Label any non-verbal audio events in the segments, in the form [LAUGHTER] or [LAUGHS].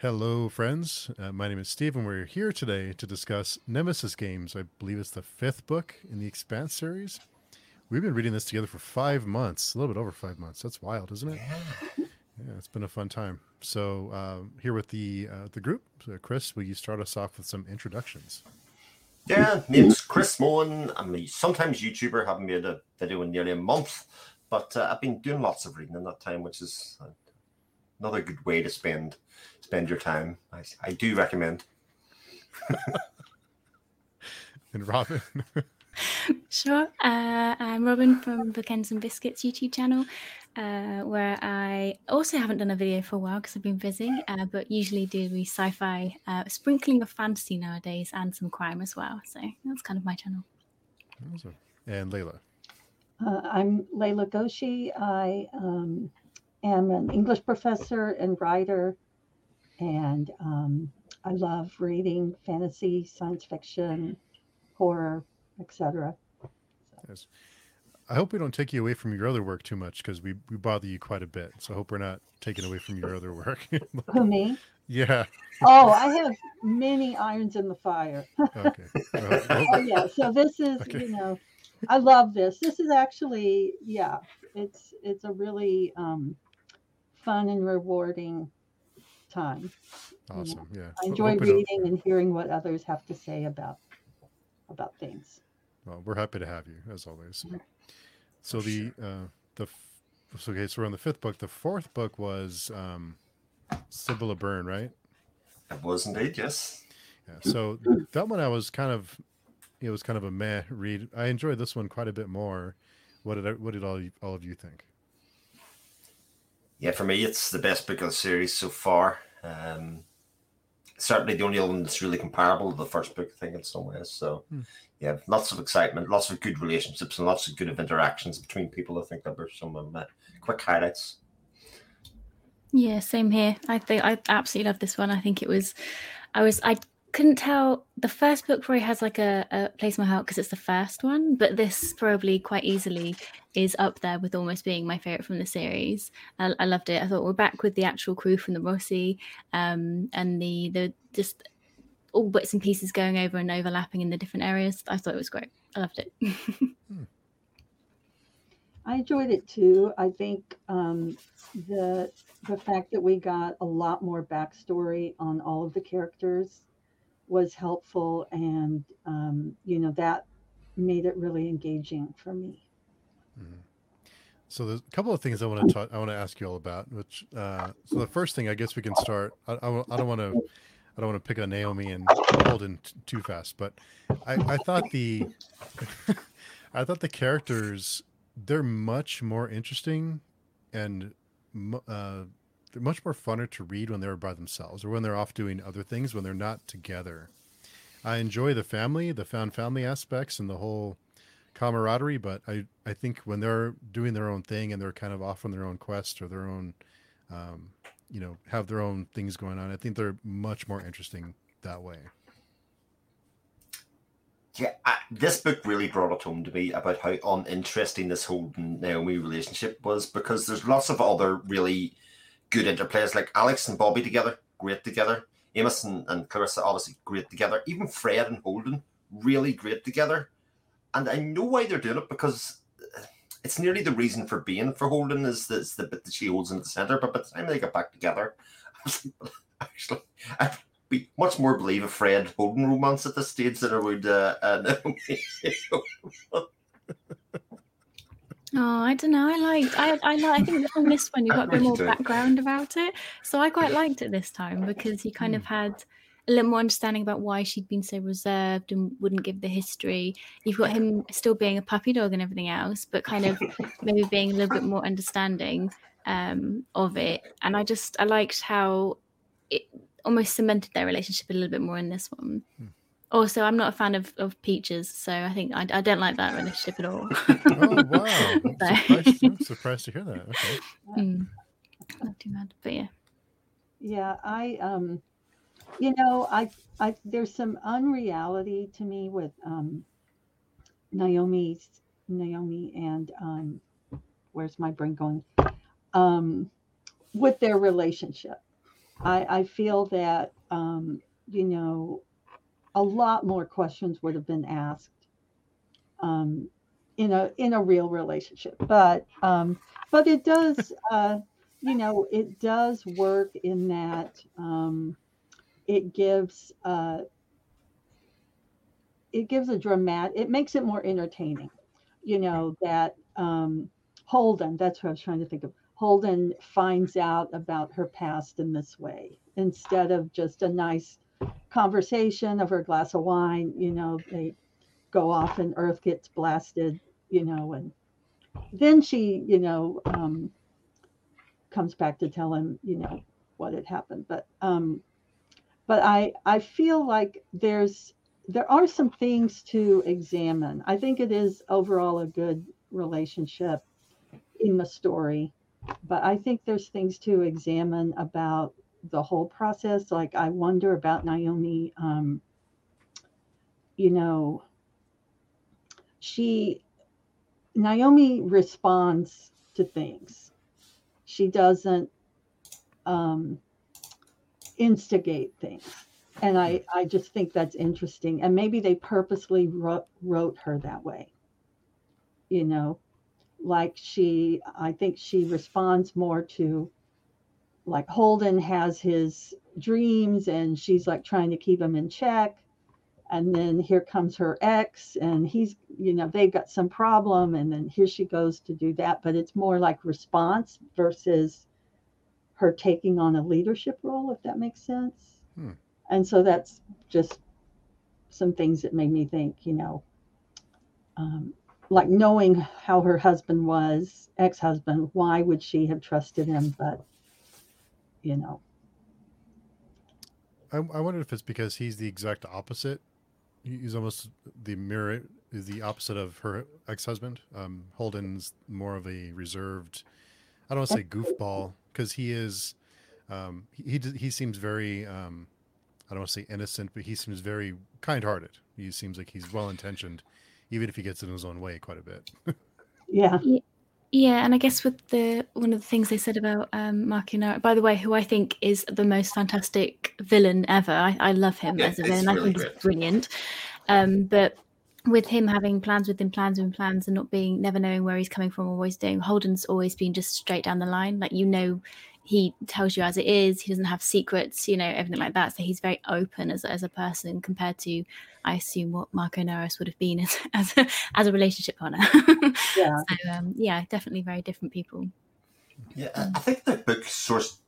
Hello, friends. Uh, my name is Steve, and we're here today to discuss Nemesis Games. I believe it's the fifth book in the Expanse series. We've been reading this together for five months, a little bit over five months. That's wild, isn't it? Yeah. Yeah, it's been a fun time. So uh, here with the uh, the group, so Chris, will you start us off with some introductions? Yeah, name's Chris Moen. I'm a sometimes YouTuber. Haven't made a video in nearly a month, but uh, I've been doing lots of reading in that time, which is uh, another good way to spend spend your time. I, I do recommend. [LAUGHS] And Robin, [LAUGHS] Sure. Uh, I'm Robin from Bookends and Biscuits YouTube channel, uh, where I also haven't done a video for a while because I've been busy, uh, but usually do the sci-fi, uh, sprinkling of fantasy nowadays, and some crime as well. So that's kind of my channel. Awesome. and Layla. Uh, I'm Layla Goshi. I um, am an English professor and writer, and um, I love reading fantasy, science fiction, horror, etc. Yes. I hope we don't take you away from your other work too much because we, we bother you quite a bit. So I hope we're not taking away from your other work. [LAUGHS] Who me? yeah. Oh, I have many irons in the fire. Okay. Well, [LAUGHS] well, oh yeah. So this is, Okay. you know, I love this. This is actually, yeah, it's it's a really um, fun and rewarding time. awesome. Yeah. I enjoy hope we don't- reading and hearing what others have to say about about things. Well, we're happy to have you as always. Mhm. So For the uh, the so okay, so we're on the fifth book. The fourth book was um, Cibola Burn, right? It was indeed, yes. Yeah. So that one I was kind of it was kind of a meh read. I enjoyed this one quite a bit more. What did I, what did all you, all of you think? Yeah, for me, it's the best book of the series so far. Um, certainly the only one that's really comparable to the first book, I think, in some ways. So, Hmm. yeah, lots of excitement, lots of good relationships, and lots of good of interactions between people. I think that were some of my quick highlights. Yeah, same here. I think I absolutely love this one. I think it was, I was, I couldn't tell. The first book probably has like a, a place in my heart because it's the first one, but this probably quite easily is up there with almost being my favorite from the series. I, I loved it. I thought we're back with the actual crew from the Roci, um, and the the just all bits and pieces going over and overlapping in the different areas. I thought it was great. I loved it. [LAUGHS] I enjoyed it too. I think um, the the fact that we got a lot more backstory on all of the characters was helpful, and um, you know that made it really engaging for me. Mhm. So there's a couple of things I want to talk. I want to ask you all about. Which uh, so the first thing I guess we can start. I, I, I don't want to. I don't want to pick on Naomi and Holden t- too fast, but I, I thought the [LAUGHS] I thought the characters they're much more interesting and uh, they're much more funner to read when they're by themselves or when they're off doing other things when they're not together. I enjoy the family, the found family aspects, and the whole camaraderie, but I, I think when they're doing their own thing and they're kind of off on their own quest or their own, um, you know, have their own things going on, I think they're much more interesting that way. Yeah, I, this book really brought it home to me about how uninteresting this whole Naomi relationship was because there's lots of other really good interplays like Alex and Bobby together, great together. Amos and, and Clarissa obviously great together. Even Fred and Holden really great together. And I know why they're doing it because uh, it's nearly the reason for being for Holden is the, is the bit that she holds in the center. But by the time they get back together, [LAUGHS] actually, I'd be much more believe a Fred Holden romance at this stage than I would uh, uh. [LAUGHS] Oh, I don't know. I liked. I I like. I think on this one you got a bit more background about it, so I quite liked it this time because you kind of had a little more understanding about why she'd been so reserved and wouldn't give the history. You've got him still being a puppy dog and everything else, but kind of [LAUGHS] maybe being a little bit more understanding um, of it. And I just I liked how it almost cemented their relationship a little bit more in this one. Hmm. Also, I'm not a fan of, of peaches, so I think I, I don't like that relationship at all. [LAUGHS] Oh wow! I'm [LAUGHS] surprised, I'm surprised to hear that. Okay. Mm. Not too bad, but yeah. Yeah, I um you know, I I there's some unreality to me with um Naomi's Naomi and um where's my brain going? Um with their relationship. I, I feel that um, you know a lot more questions would have been asked um, in a in a real relationship. But um, but it does uh, you know it does work in that um, it gives uh, it gives a dramatic it makes it more entertaining. You know that um, Holden that's what I was trying to think of. Holden finds out about her past in this way instead of just a nice conversation over a glass of wine. You know, they go off and Earth gets blasted, you know, and then she, you know, um, comes back to tell him, you know, what had happened. But um, but I I feel like there's there are some things to examine. I think it is overall a good relationship in the story, but I think there's things to examine about the whole process. Like I wonder about Naomi. Um, you know, she Naomi responds to things. She doesn't um, instigate things. And I, I just think that's interesting. And maybe they purposely wrote, wrote her that way. You know, like she, I think she responds more to like Holden has his dreams and she's like trying to keep him in check. And then here comes her ex and he's you know they've got some problem and then here she goes to do that. But it's more like response versus her taking on a leadership role if that makes sense. Hmm. and so that's just some things that made me think you know um, like knowing how her husband was ex-husband why would she have trusted him? But you know. I, I wonder if it's because he's the exact opposite. He's almost the mirror is the opposite of her ex-husband um, holden's more of a reserved i don't want to say goofball because he is um, he, he, he seems very um, i don't want to say innocent but he seems very kind-hearted. He seems like he's well-intentioned even if he gets in his own way quite a bit. [LAUGHS] Yeah yeah, and I guess with the one of the things they said about um, Marco Inaros, by the way, who I think is the most fantastic villain ever. I, I love him yeah, as a villain. Really I think great. he's brilliant. Um, but with him having plans within plans within plans and not being never knowing where he's coming from or what he's doing, Holden's always been just straight down the line. Like you know, he tells you as it is. He doesn't have secrets, you know, everything like that. So he's very open as, as a person compared to, I assume, what Marco Inaros would have been as [LAUGHS] as a, as a relationship partner. [LAUGHS] yeah. So um, yeah, definitely very different people. Yeah, I think the book source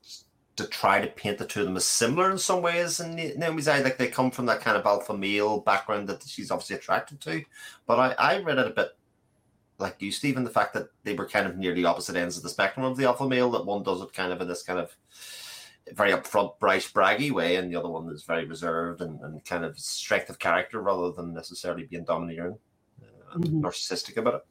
to try to paint the two of them as similar in some ways. And Naomi's eye, like they come from that kind of alpha male background that she's obviously attracted to. But I, I read it a bit like you, Stephen, the fact that they were kind of near the opposite ends of the spectrum of the alpha male, that one does it kind of in this kind of very upfront, bright, braggy way, and the other one is very reserved and, and kind of strength of character rather than necessarily being domineering uh, and mm-hmm. narcissistic about it.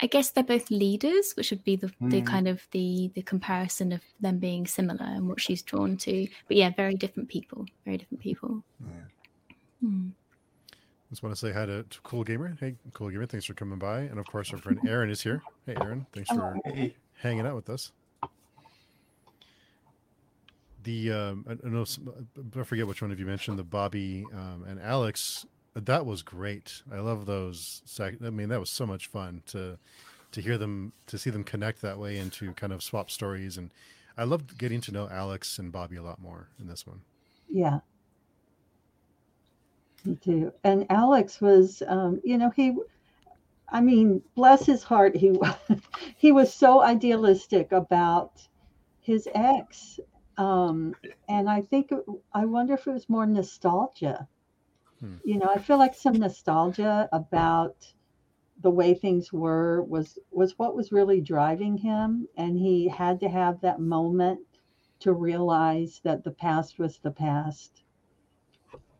I guess they're both leaders, which would be the, mm. the kind of the the comparison of them being similar and what she's drawn to. But yeah, very different people. Very different people. Yeah. Hmm. Just want to say hi to, to, Cool Gamer. Hey, Cool Gamer, thanks for coming by. And of course, our friend Aaron is here. Hey, Aaron, thanks for hey. hanging out with us. The um, I, know some, I forget which one of you mentioned the Bobby um, and Alex. That was great. I love those. I mean, that was so much fun to to hear them to see them connect that way and to kind of swap stories. And I loved getting to know Alex and Bobby a lot more in this one. Yeah, too. And Alex was, um, you know, he, I mean, bless his heart, he [LAUGHS] he was so idealistic about his ex, um, and I think I wonder if it was more nostalgia. Hmm. You know, I feel like some nostalgia about the way things were was was what was really driving him, and he had to have that moment to realize that the past was the past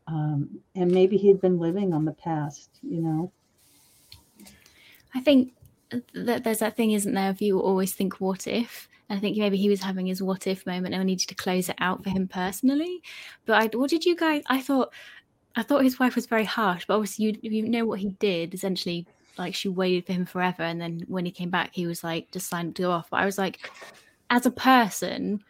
um, and maybe he'd been living on the past, you know. I think that there's that thing, isn't there? If you always think, "What if?" I think maybe he was having his "What if" moment, and I needed to close it out for him personally. But I, what did you guys? I thought, I thought his wife was very harsh, but obviously you you know what he did. Essentially, like she waited for him forever, and then when he came back, he was like just signed to go off. But I was like, as a person,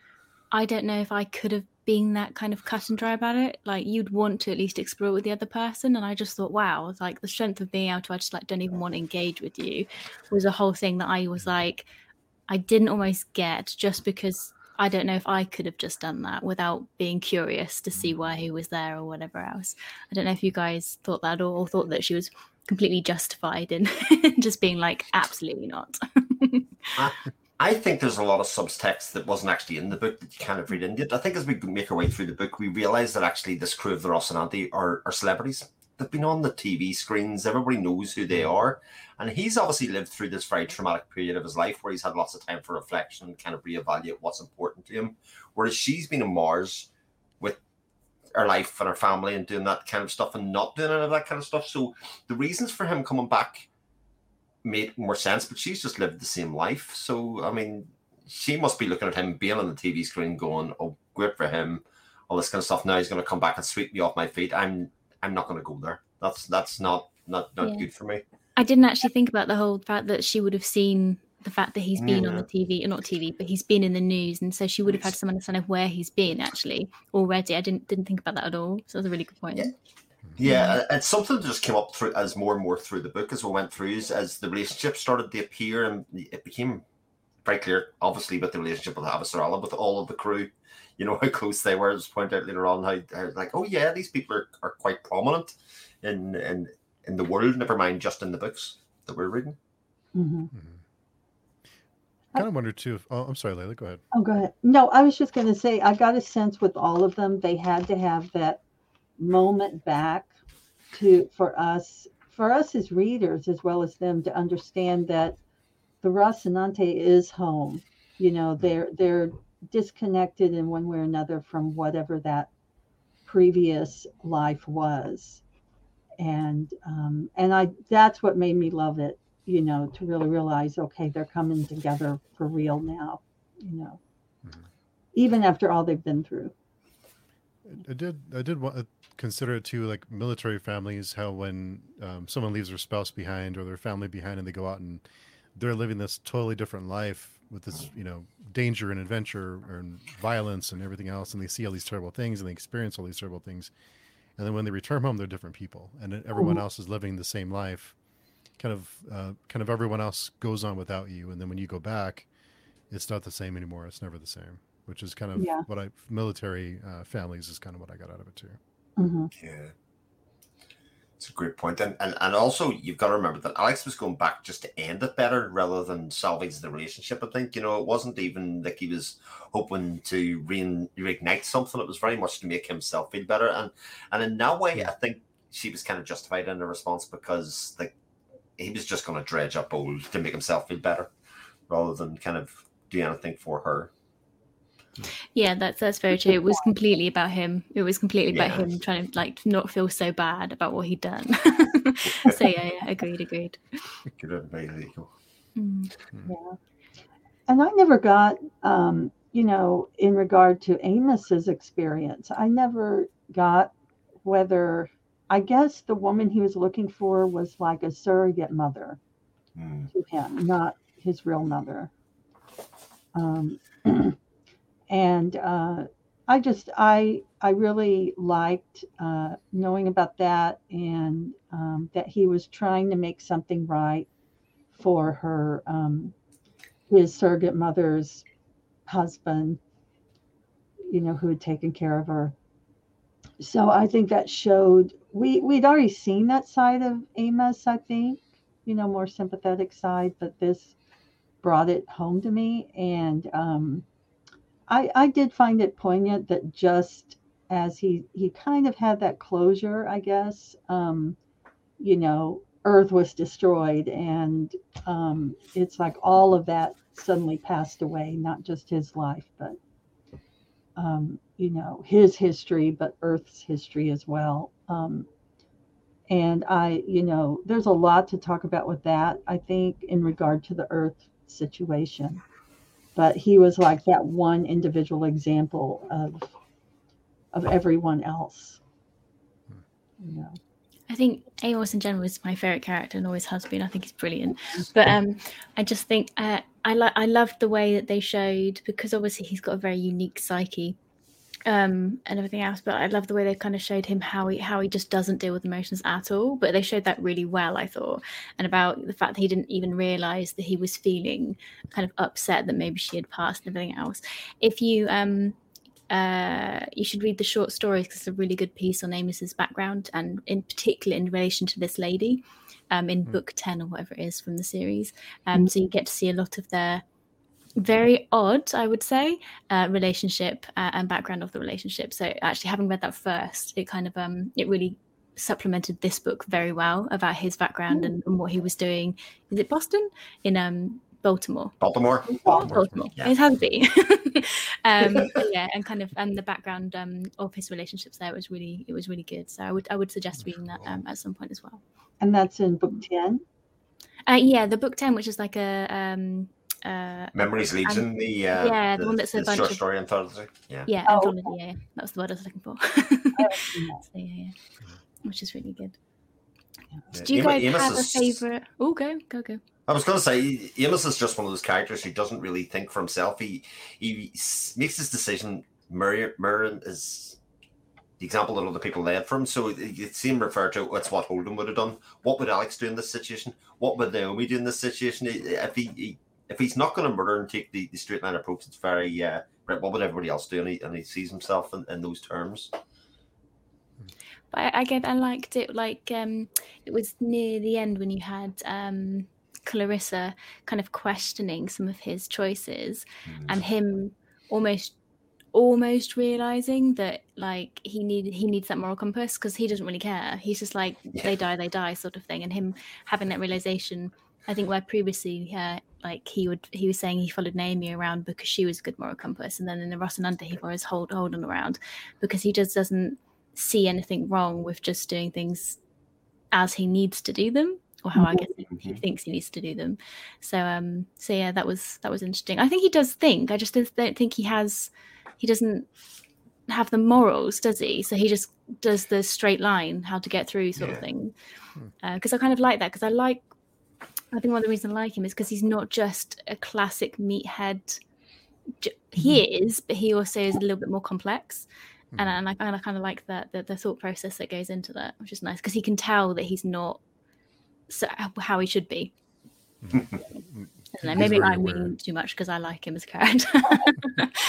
I don't know if I could have being that kind of cut and dry about it. Like you'd want to at least explore with the other person. And I just thought, wow, like the strength of being able to I just like don't even want to engage with you was a whole thing that I was like, I didn't almost get just because I don't know if I could have just done that without being curious to see why he was there or whatever else. I don't know if you guys thought that or, thought that she was completely justified in [LAUGHS] just being like, absolutely not. [LAUGHS] I think there's a lot of subtext that wasn't actually in the book that you kind of read into it. I think as we make our way through the book, we realize that actually this crew of the Rocinante are, are celebrities. They've been on the TV screens. Everybody knows who they are. And he's obviously lived through this very traumatic period of his life where he's had lots of time for reflection and kind of reevaluate what's important to him. Whereas she's been on Mars with her life and her family and doing that kind of stuff and not doing any of that kind of stuff. So the reasons for him coming back made more sense, but she's just lived the same life. So, I mean, she must be looking at him being on the TV screen going, oh, great for him, all this kind of stuff. Now he's going to come back and sweep me off my feet. I'm I'm not going to go there. That's that's not not not yeah. good for me. I didn't actually think about the whole fact that she would have seen the fact that he's been yeah. on the TV, or uh, not TV, but he's been in the news, and so she would have had some understanding of where he's been actually already. I didn't didn't think about that at all. So that's a really good point. Yeah. Yeah, it's something that just came up through as more and more through the book as we went through, as, as the relationship started to appear, and it became very clear, obviously, with the relationship with Avasarala, with all of the crew, you know [LAUGHS] how close they were. As pointed out later on, how, how like, oh yeah, these people are, are quite prominent in in in the world. Never mind just in the books that we're reading. Mm-hmm. Mm-hmm. I kind of wonder too. If, oh, I'm sorry, Layla. Go ahead. Oh, go ahead. No, I was just going to say I got a sense with all of them they had to have that moment back to for us for us as readers as well as them to understand that the Rocinante is home. You know, mm-hmm. they're they're disconnected in one way or another from whatever that previous life was and um, and I that's what made me love it. You know, to really realize, okay, they're coming together for real now. You know, mm-hmm. even after all they've been through. I did. I did want to consider it too, like military families. How when um, someone leaves their spouse behind or their family behind, and they go out and they're living this totally different life with this, you know, danger and adventure and violence and everything else, and they see all these terrible things and they experience all these terrible things and then when they return home, they're different people, and everyone mm-hmm. else is living the same life. Kind of, uh, kind of everyone else goes on without you, and then when you go back, it's not the same anymore. It's never the same, which is kind of yeah. what I military uh, families is kind of what I got out of it too. Mm-hmm. Yeah. It's a great point. And, and and also you've got to remember that Alex was going back just to end it better rather than salvage the relationship. I think, you know, it wasn't even like he was hoping to re- reignite something. It was very much to make himself feel better. And and in that way, I think she was kind of justified in the response because like he was just gonna dredge up old to make himself feel better rather than kind of do anything for her. Yeah, that's that's very true. It was completely about him. It was completely yeah. about him trying to like not feel so bad about what he'd done. [LAUGHS] so yeah, yeah, agreed, agreed. Good mm. Yeah, and I never got, um, you know, in regard to Amos's experience, I never got whether. I guess the woman he was looking for was like a surrogate mother mm. to him, not his real mother. Um, [CLEARS THROAT] and uh, I just I I really liked uh, knowing about that and um, that he was trying to make something right for her um, his surrogate mother's husband, you know, who had taken care of her. So I think that showed we we'd already seen that side of Amos. I think you know more sympathetic side, but this brought it home to me and. Um, I, I did find it poignant that just as he he kind of had that closure, I guess, um, you know, Earth was destroyed, and um, it's like all of that suddenly passed away, not just his life, but um, you know his history, but Earth's history as well. Um, and I, you know, there's a lot to talk about with that. I think in regard to the Earth situation but he was like that one individual example of of everyone else you know I think Amos in general is my favorite character and always has been. I think he's brilliant. But um, I just think uh, I like I loved the way that they showed because obviously he's got a very unique psyche um, and everything else. But I love the way they kind of showed him how he how he just doesn't deal with emotions at all. But they showed that really well, I thought, and about the fact that he didn't even realize that he was feeling kind of upset that maybe she had passed and everything else. If you um uh, you should read the short stories because it's a really good piece on Amos's background and in particular in relation to this lady um, in mm. book 10 or whatever it is from the series. Um, mm. So you get to see a lot of their very odd, I would say, uh, relationship uh, and background of the relationship. So actually, having read that first, it kind of um, it really supplemented this book very well about his background and, and, what he was doing. Is it Boston in um, Baltimore? Baltimore. Baltimore. Baltimore. Yeah. It has to be. [LAUGHS] um, [LAUGHS] yeah, and kind of and the background um, of his relationships there was really it was really good. So I would I would suggest reading that um, at some point as well. And that's in book ten. Uh, yeah, the book ten, which is like a um, uh, Memory's Legion, and, the uh, yeah, the, the, one that's a bunch short of story anthology. Yeah, yeah, oh. anthology. Yeah, that was the word I was looking for. [LAUGHS] so, yeah, yeah, which is really good. Yeah. Do you guys Amos have is... a favorite? Oh, go, go, go. I was going to say, Amos is just one of those characters who doesn't really think for himself. He he makes his decision. Merrin is the example that other people led from. So you see him refer to it's what Holden would have done. What would Alex do in this situation? What would Naomi do in this situation? If he, he if he's not going to murder and take the, the straight line approach, it's very uh. What would everybody else do? And he, and he sees himself in, in those terms. But I, get I liked it. Like um, it was near the end when you had um, Clarissa kind of questioning some of his choices, mm. and him almost almost realizing that like he need he needs that moral compass because he doesn't really care. He's just like [LAUGHS] yeah. they die, they die sort of thing, and him having that realization. I think where previously, like he would he was saying he followed Naomi around because she was a good moral compass, and then in the Rocinante he follows Hold Holden around because he just doesn't see anything wrong with just doing things as he needs to do them or how I guess he, he mm-hmm. thinks he needs to do them. So um so yeah, that was that was interesting. I think he does think. I just don't think he has he doesn't have the morals, does he? So he just does the straight line, how to get through sort yeah. of thing. Because hmm. uh, I kind of like that because I like. I think one of the reasons I like him is because he's not just a classic meathead. He mm-hmm. is, but he also is a little bit more complex. Mm-hmm. And, and I, and I kind of like that the, the thought process that goes into that, which is nice because he can tell that he's not so, how he should be. [LAUGHS] know, maybe I'm reading too much because I like him as a character. [LAUGHS]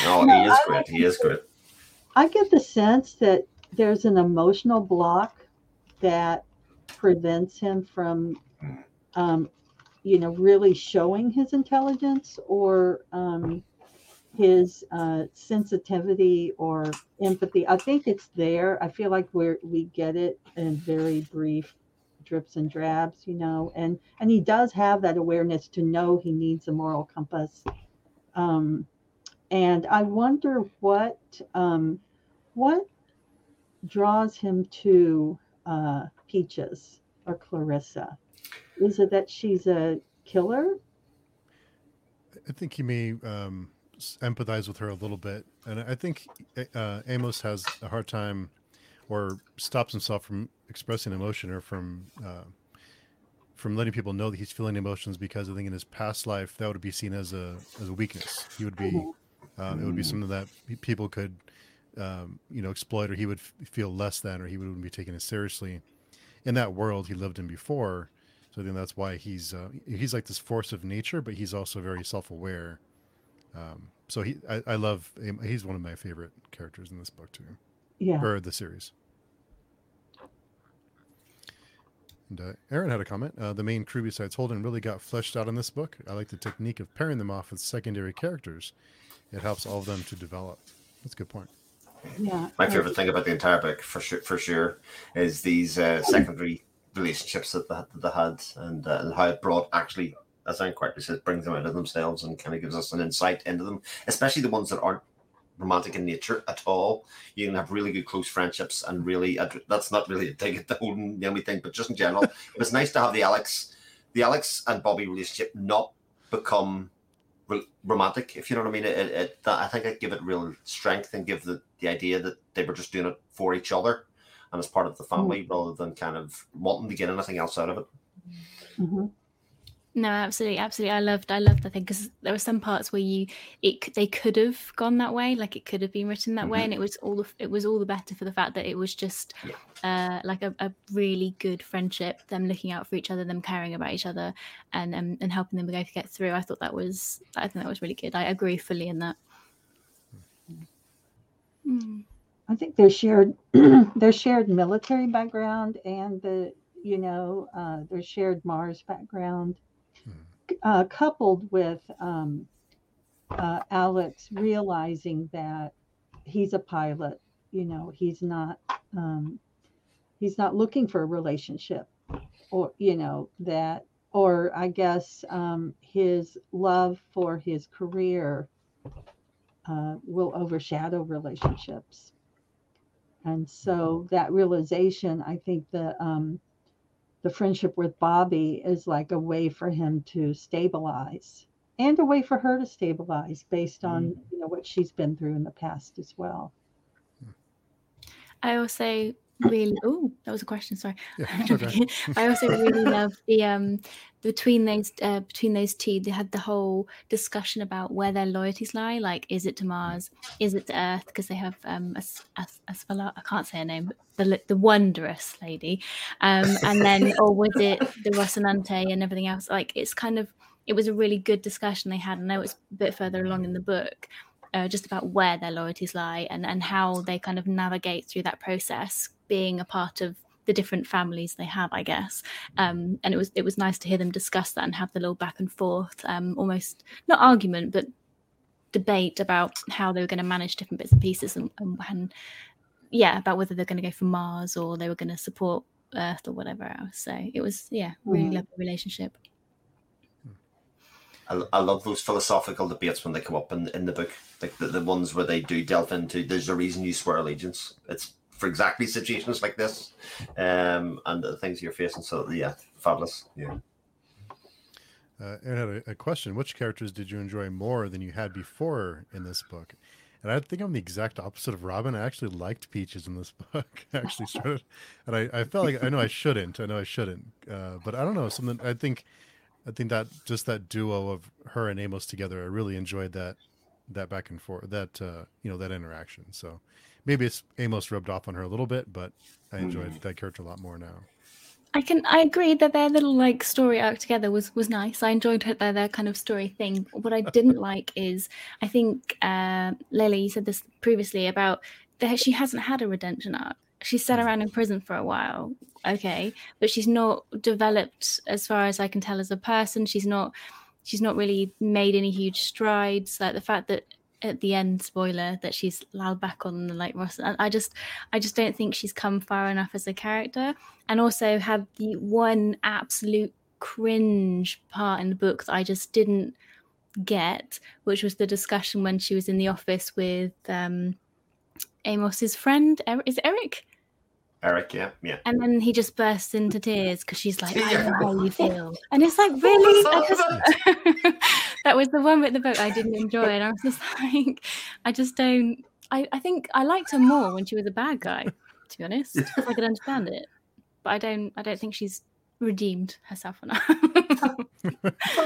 no, he is good. He is good. I get the sense that there's an emotional block that prevents him from, um, you know, really showing his intelligence or um, his uh, sensitivity or empathy. I think it's there. I feel like we we get it in very brief drips and drabs, you know, and and he does have that awareness to know he needs a moral compass. Um, and I wonder what um, what draws him to uh, Peaches or Clarissa. Is it that she's a killer? I think he may um, empathize with her a little bit, and I think uh, Amos has a hard time or stops himself from expressing emotion or from uh, from letting people know that he's feeling emotions because I think in his past life that would be seen as a as a weakness. He would be um, it would be something that people could um, you know exploit or he would feel less than or he wouldn't be taken as seriously in that world he lived in before. So I think that's why he's uh, he's like this force of nature, but he's also very self aware. Um, so he I, I love he's one of my favorite characters in this book too. Yeah. Or the series. And uh, Aaron had a comment. Uh, the main crew besides Holden really got fleshed out in this book. I like the technique of pairing them off with secondary characters. It helps all of them to develop. That's a good point. Yeah. My favorite thing about the entire book, for sure, for sure, is these uh, secondary relationships that they, that they had, and, uh, and how it brought actually, as Aaron correctly says, brings them out of themselves and kind of gives us an insight into them, especially the ones that aren't romantic in nature at all. You can have really good close friendships and really that's not really a dig at the Holden Naomi thing, but just in general, [LAUGHS] it was nice to have the Alex, the Alex and Bobby relationship not become romantic. If you know what I mean, it, it, that, I think it give it real strength and give the the idea that they were just doing it for each other and as part of the family mm-hmm. rather than kind of wanting to get anything else out of it. Mm-hmm. No, absolutely, absolutely. I loved, I loved that thing because there were some parts where you, it, they could have gone that way, like it could have been written that mm-hmm. way, and it was all, the, it was all the better for the fact that it was just, yeah. uh, like a, a, really good friendship, them looking out for each other, them caring about each other, and um, and helping them go to get through. I thought that was, I think that was really good. I agree fully in that. Mm. I think their shared, [CLEARS THROAT] their shared military background and the, you know, uh, their shared Mars background uh, coupled with um, uh, Alex realizing that he's a pilot, you know, he's not um, he's not looking for a relationship, or you know that, or I guess um, his love for his career uh, will overshadow relationships, and so that realization, I think the um, the friendship with Bobby is like a way for him to stabilize and a way for her to stabilize based on mm. you know what she's been through in the past as well. I also really oh that was a question sorry. Yeah, [LAUGHS] okay. i also really love the um between those uh, between those two they had the whole discussion about where their loyalties lie like is it to mars? Is it to earth? Because they have um as as i can't say her name the the wondrous lady. Um and then or was it the rocinante and everything else? Like it's kind of it was a really good discussion they had and i know it's a bit further along in the book uh, just about where their loyalties lie and and how they kind of navigate through that process being a part of the different families they have, I guess. Um, and it was it was nice to hear them discuss that and have the little back and forth, um, almost not argument, but debate about how they were going to manage different bits and pieces and, and, and yeah, about whether they're going to go for Mars or they were going to support Earth or whatever else. So it was yeah, really mm. lovely relationship. I, I, love those philosophical debates when they come up in, in the book, like the, the ones where they do delve into. There's a reason you swear allegiance. It's for exactly situations like this um, and the things you're facing. So yeah, fabulous. Yeah. Uh, I had a, a, question: Which characters did you enjoy more than you had before in this book? And I think I'm the exact opposite of Robin. I actually liked Peaches in this [LAUGHS] book. I actually started, and I, I felt like I know I shouldn't. I know I shouldn't. Uh, but I don't know something. I think, I think that just that duo of her and Amos together. I really enjoyed that, that back and forth. That uh, you know that interaction. So maybe it's Amos rubbed off on her a little bit, but I enjoyed mm. that character a lot more now. I can I agree that their little like story arc together was was nice. I enjoyed their their kind of story thing. What I didn't [LAUGHS] like is I think uh, Lily you said this previously about that she hasn't had a redemption arc. She's sat mm. around in prison for a while, okay, but she's not developed as far as I can tell as a person. She's not she's not really made any huge strides. Like the fact that at the end spoiler that she's loud back on the like Ross. And I just I just don't think she's come far enough as a character, and also had the one absolute cringe part in the book that I just didn't get, which was the discussion when she was in the office with um, Amos's friend. Is it Erich? Erich, yeah, yeah. And then he just bursts into tears because she's like, I know how you feel. And it's like, really? [LAUGHS] [LAUGHS] that was the one with the book I didn't enjoy. And I was just [LAUGHS] like, I just don't. I, I think I liked her more when she was a bad guy, to be honest, I could understand it. But I don't. I don't think she's redeemed herself enough. that,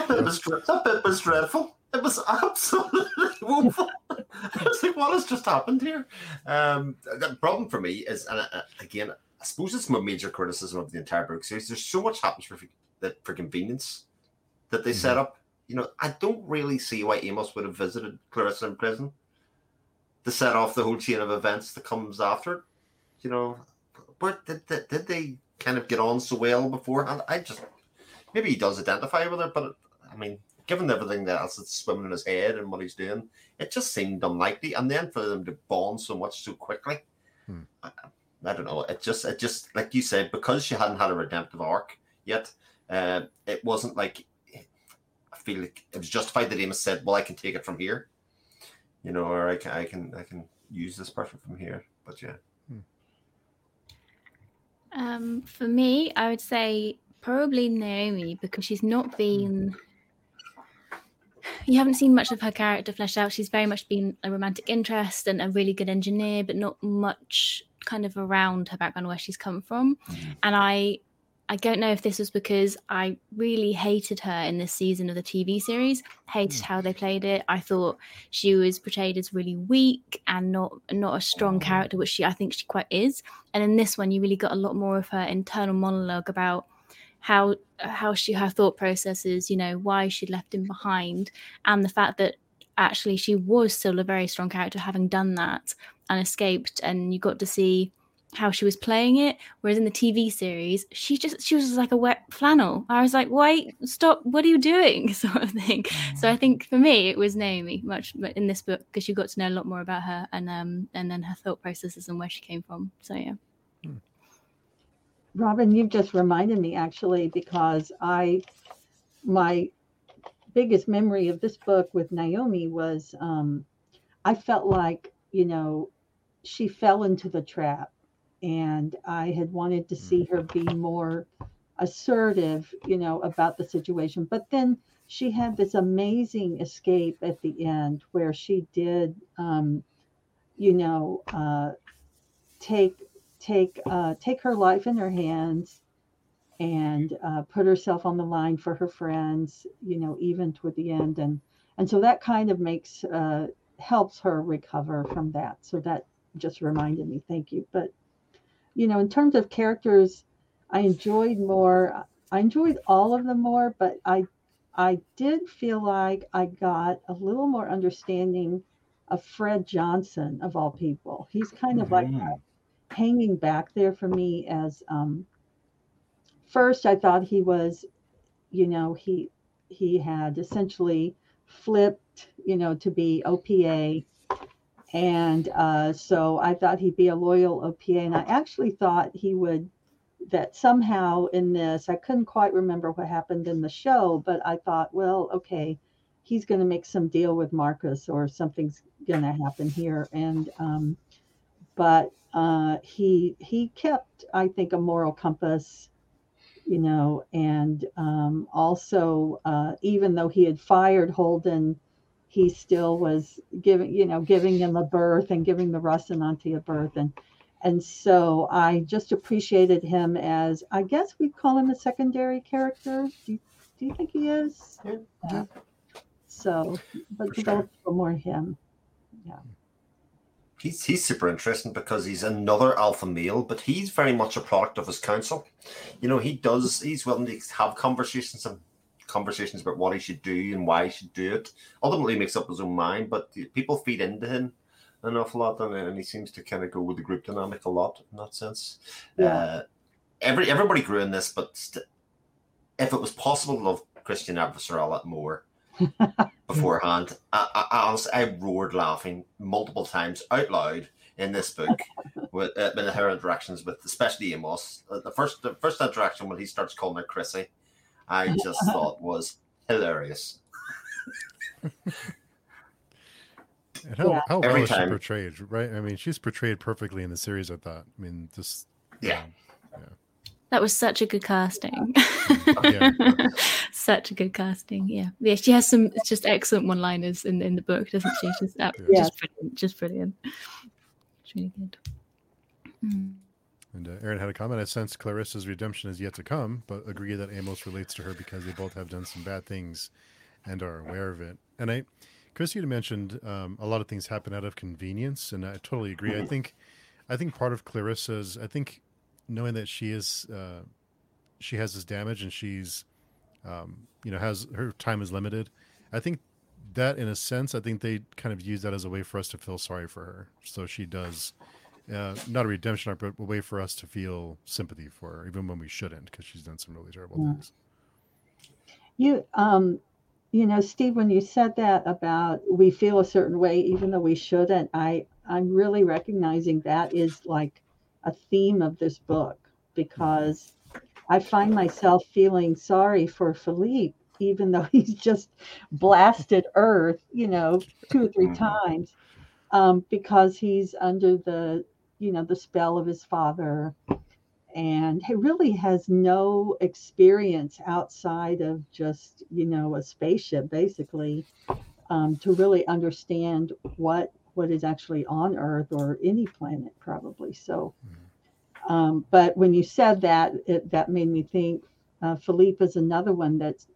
bit was, that bit was dreadful. It was absolutely [LAUGHS] woeful. I was like, what has just happened here? Um, the problem for me is, and uh, again, I suppose it's my major criticism of the entire book series. There's so much happens for that for convenience that they mm-hmm. set up. You know, I don't really see why Amos would have visited Clarissa in prison to set off the whole chain of events that comes after it. You know, but did, did, did they kind of get on so well beforehand? I just maybe he does identify with her, but I mean, given everything else that's swimming in his head and what he's doing, it just seemed unlikely. And then for them to bond so much so quickly, hmm. I, I, don't know. It just, it just, like you said, because she hadn't had a redemptive arc yet, uh, it wasn't like I feel like it was justified that Amos said, "Well, I can take it from here," you know, or I can, I can, I can use this person from here. But yeah. Hmm. Um, for me, I would say probably Naomi because she's not been you haven't seen much of her character fleshed out. She's very much been a romantic interest and a really good engineer, but not much kind of around her background where she's come from. Mm-hmm. And I I don't know if this was because I really hated her in this season of the TV series, hated mm. how they played it. I thought she was portrayed as really weak and not not a strong character, which she I think she quite is. And in this one, you really got a lot more of her internal monologue about how how she her thought processes, you know, why she'd left him behind, and the fact that actually she was still a very strong character having done that and escaped, and you got to see how she was playing it. Whereas in the tv series she just she was like a wet flannel. I was like why stop what are you doing? [LAUGHS] sort of thing. So i think for me it was naomi much in this book because you got to know a lot more about her and um and then her thought processes and where she came from. So yeah. Robin you've just reminded me actually because i my biggest memory of this book with naomi was um i felt like you know she fell into the trap and I had wanted to see her be more assertive, you know, about the situation. But then she had this amazing escape at the end where she did, um, you know, uh, take take uh, take her life in her hands and uh, put herself on the line for her friends, you know, even toward the end, and and so that kind of makes uh, helps her recover from that. So that just reminded me. Thank you, but you know, in terms of characters, I enjoyed more. I enjoyed all of them more, but I I did feel like I got a little more understanding of Fred Johnson of all people. He's kind of mm-hmm. like hanging back there for me as um, first I thought he was, you know, he he had essentially flipped, you know, to be OPA and uh, so I thought he'd be a loyal OPA. And I actually thought he would, that somehow in this, I couldn't quite remember what happened in the show, but I thought, well, okay, he's going to make some deal with Marcus or something's going to happen here. And, um, but uh, he, he kept, I think, a moral compass you know, and um, also, uh, even though he had fired Holden he still was giving, you know, giving him a berth and giving the Rocinante a berth. And and so I just appreciated him as I guess we'd call him a secondary character. Do you, do you think he is? Yeah. yeah. So, but develop sure. more him. Yeah. He's, he's super interesting because he's another alpha male, but he's very much a product of his council. You know, he does, he's willing to have conversations and conversations about what he should do and why he should do it. Ultimately, makes up his own mind, but people feed into him an awful lot, and, and he seems to kind of go with the group dynamic a lot in that sense. Yeah. Uh, every everybody grew in this, but st- if it was possible to love Chrisjen lot more beforehand, I, I, I, honestly, I roared laughing multiple times out loud in this book [LAUGHS] with, uh, in her interactions with especially Amos. Uh, the first the first interaction when he starts calling her Chrissy I just [LAUGHS] thought was hilarious. and how, yeah. how well is she portrayed, right? I mean, she's portrayed perfectly in the series. I thought. I mean, just yeah. Um, yeah. That was such a good casting. [LAUGHS] such a good casting. Yeah, yeah. She has some just excellent one-liners in in the book, doesn't she? Just, uh, yeah. just brilliant. Just brilliant. It's really good. Mm. And uh, Aaron had a comment. I sense Clarissa's redemption is yet to come, but agree that Amos relates to her because they both have done some bad things and are aware of it. And I, Chris, you mentioned um, a lot of things happen out of convenience, and I totally agree. I mm-hmm. think, I think part of Clarissa's, I think, knowing that she is, uh, she has this damage and she's, um, you know, has her time is limited. I think that, in a sense, I think they kind of use that as a way for us to feel sorry for her. So she does uh, not a redemption arc, but a way for us to feel sympathy for her, even when we shouldn't, because she's done some really terrible yeah. things. You, um, you know, Steve, when you said that about we feel a certain way, even though we shouldn't, I, I'm really recognizing that is like a theme of this book because I find myself feeling sorry for Philippe, even though [LAUGHS] he's just blasted Earth, you know, two or three mm-hmm. times. Um, because he's under the you know, the spell of his father. And he really has no experience outside of just, you know, a spaceship, basically, um, to really understand what what is actually on Earth or any planet, probably. So, Um, but when you said that, it, that made me think uh, Philippe is another one that's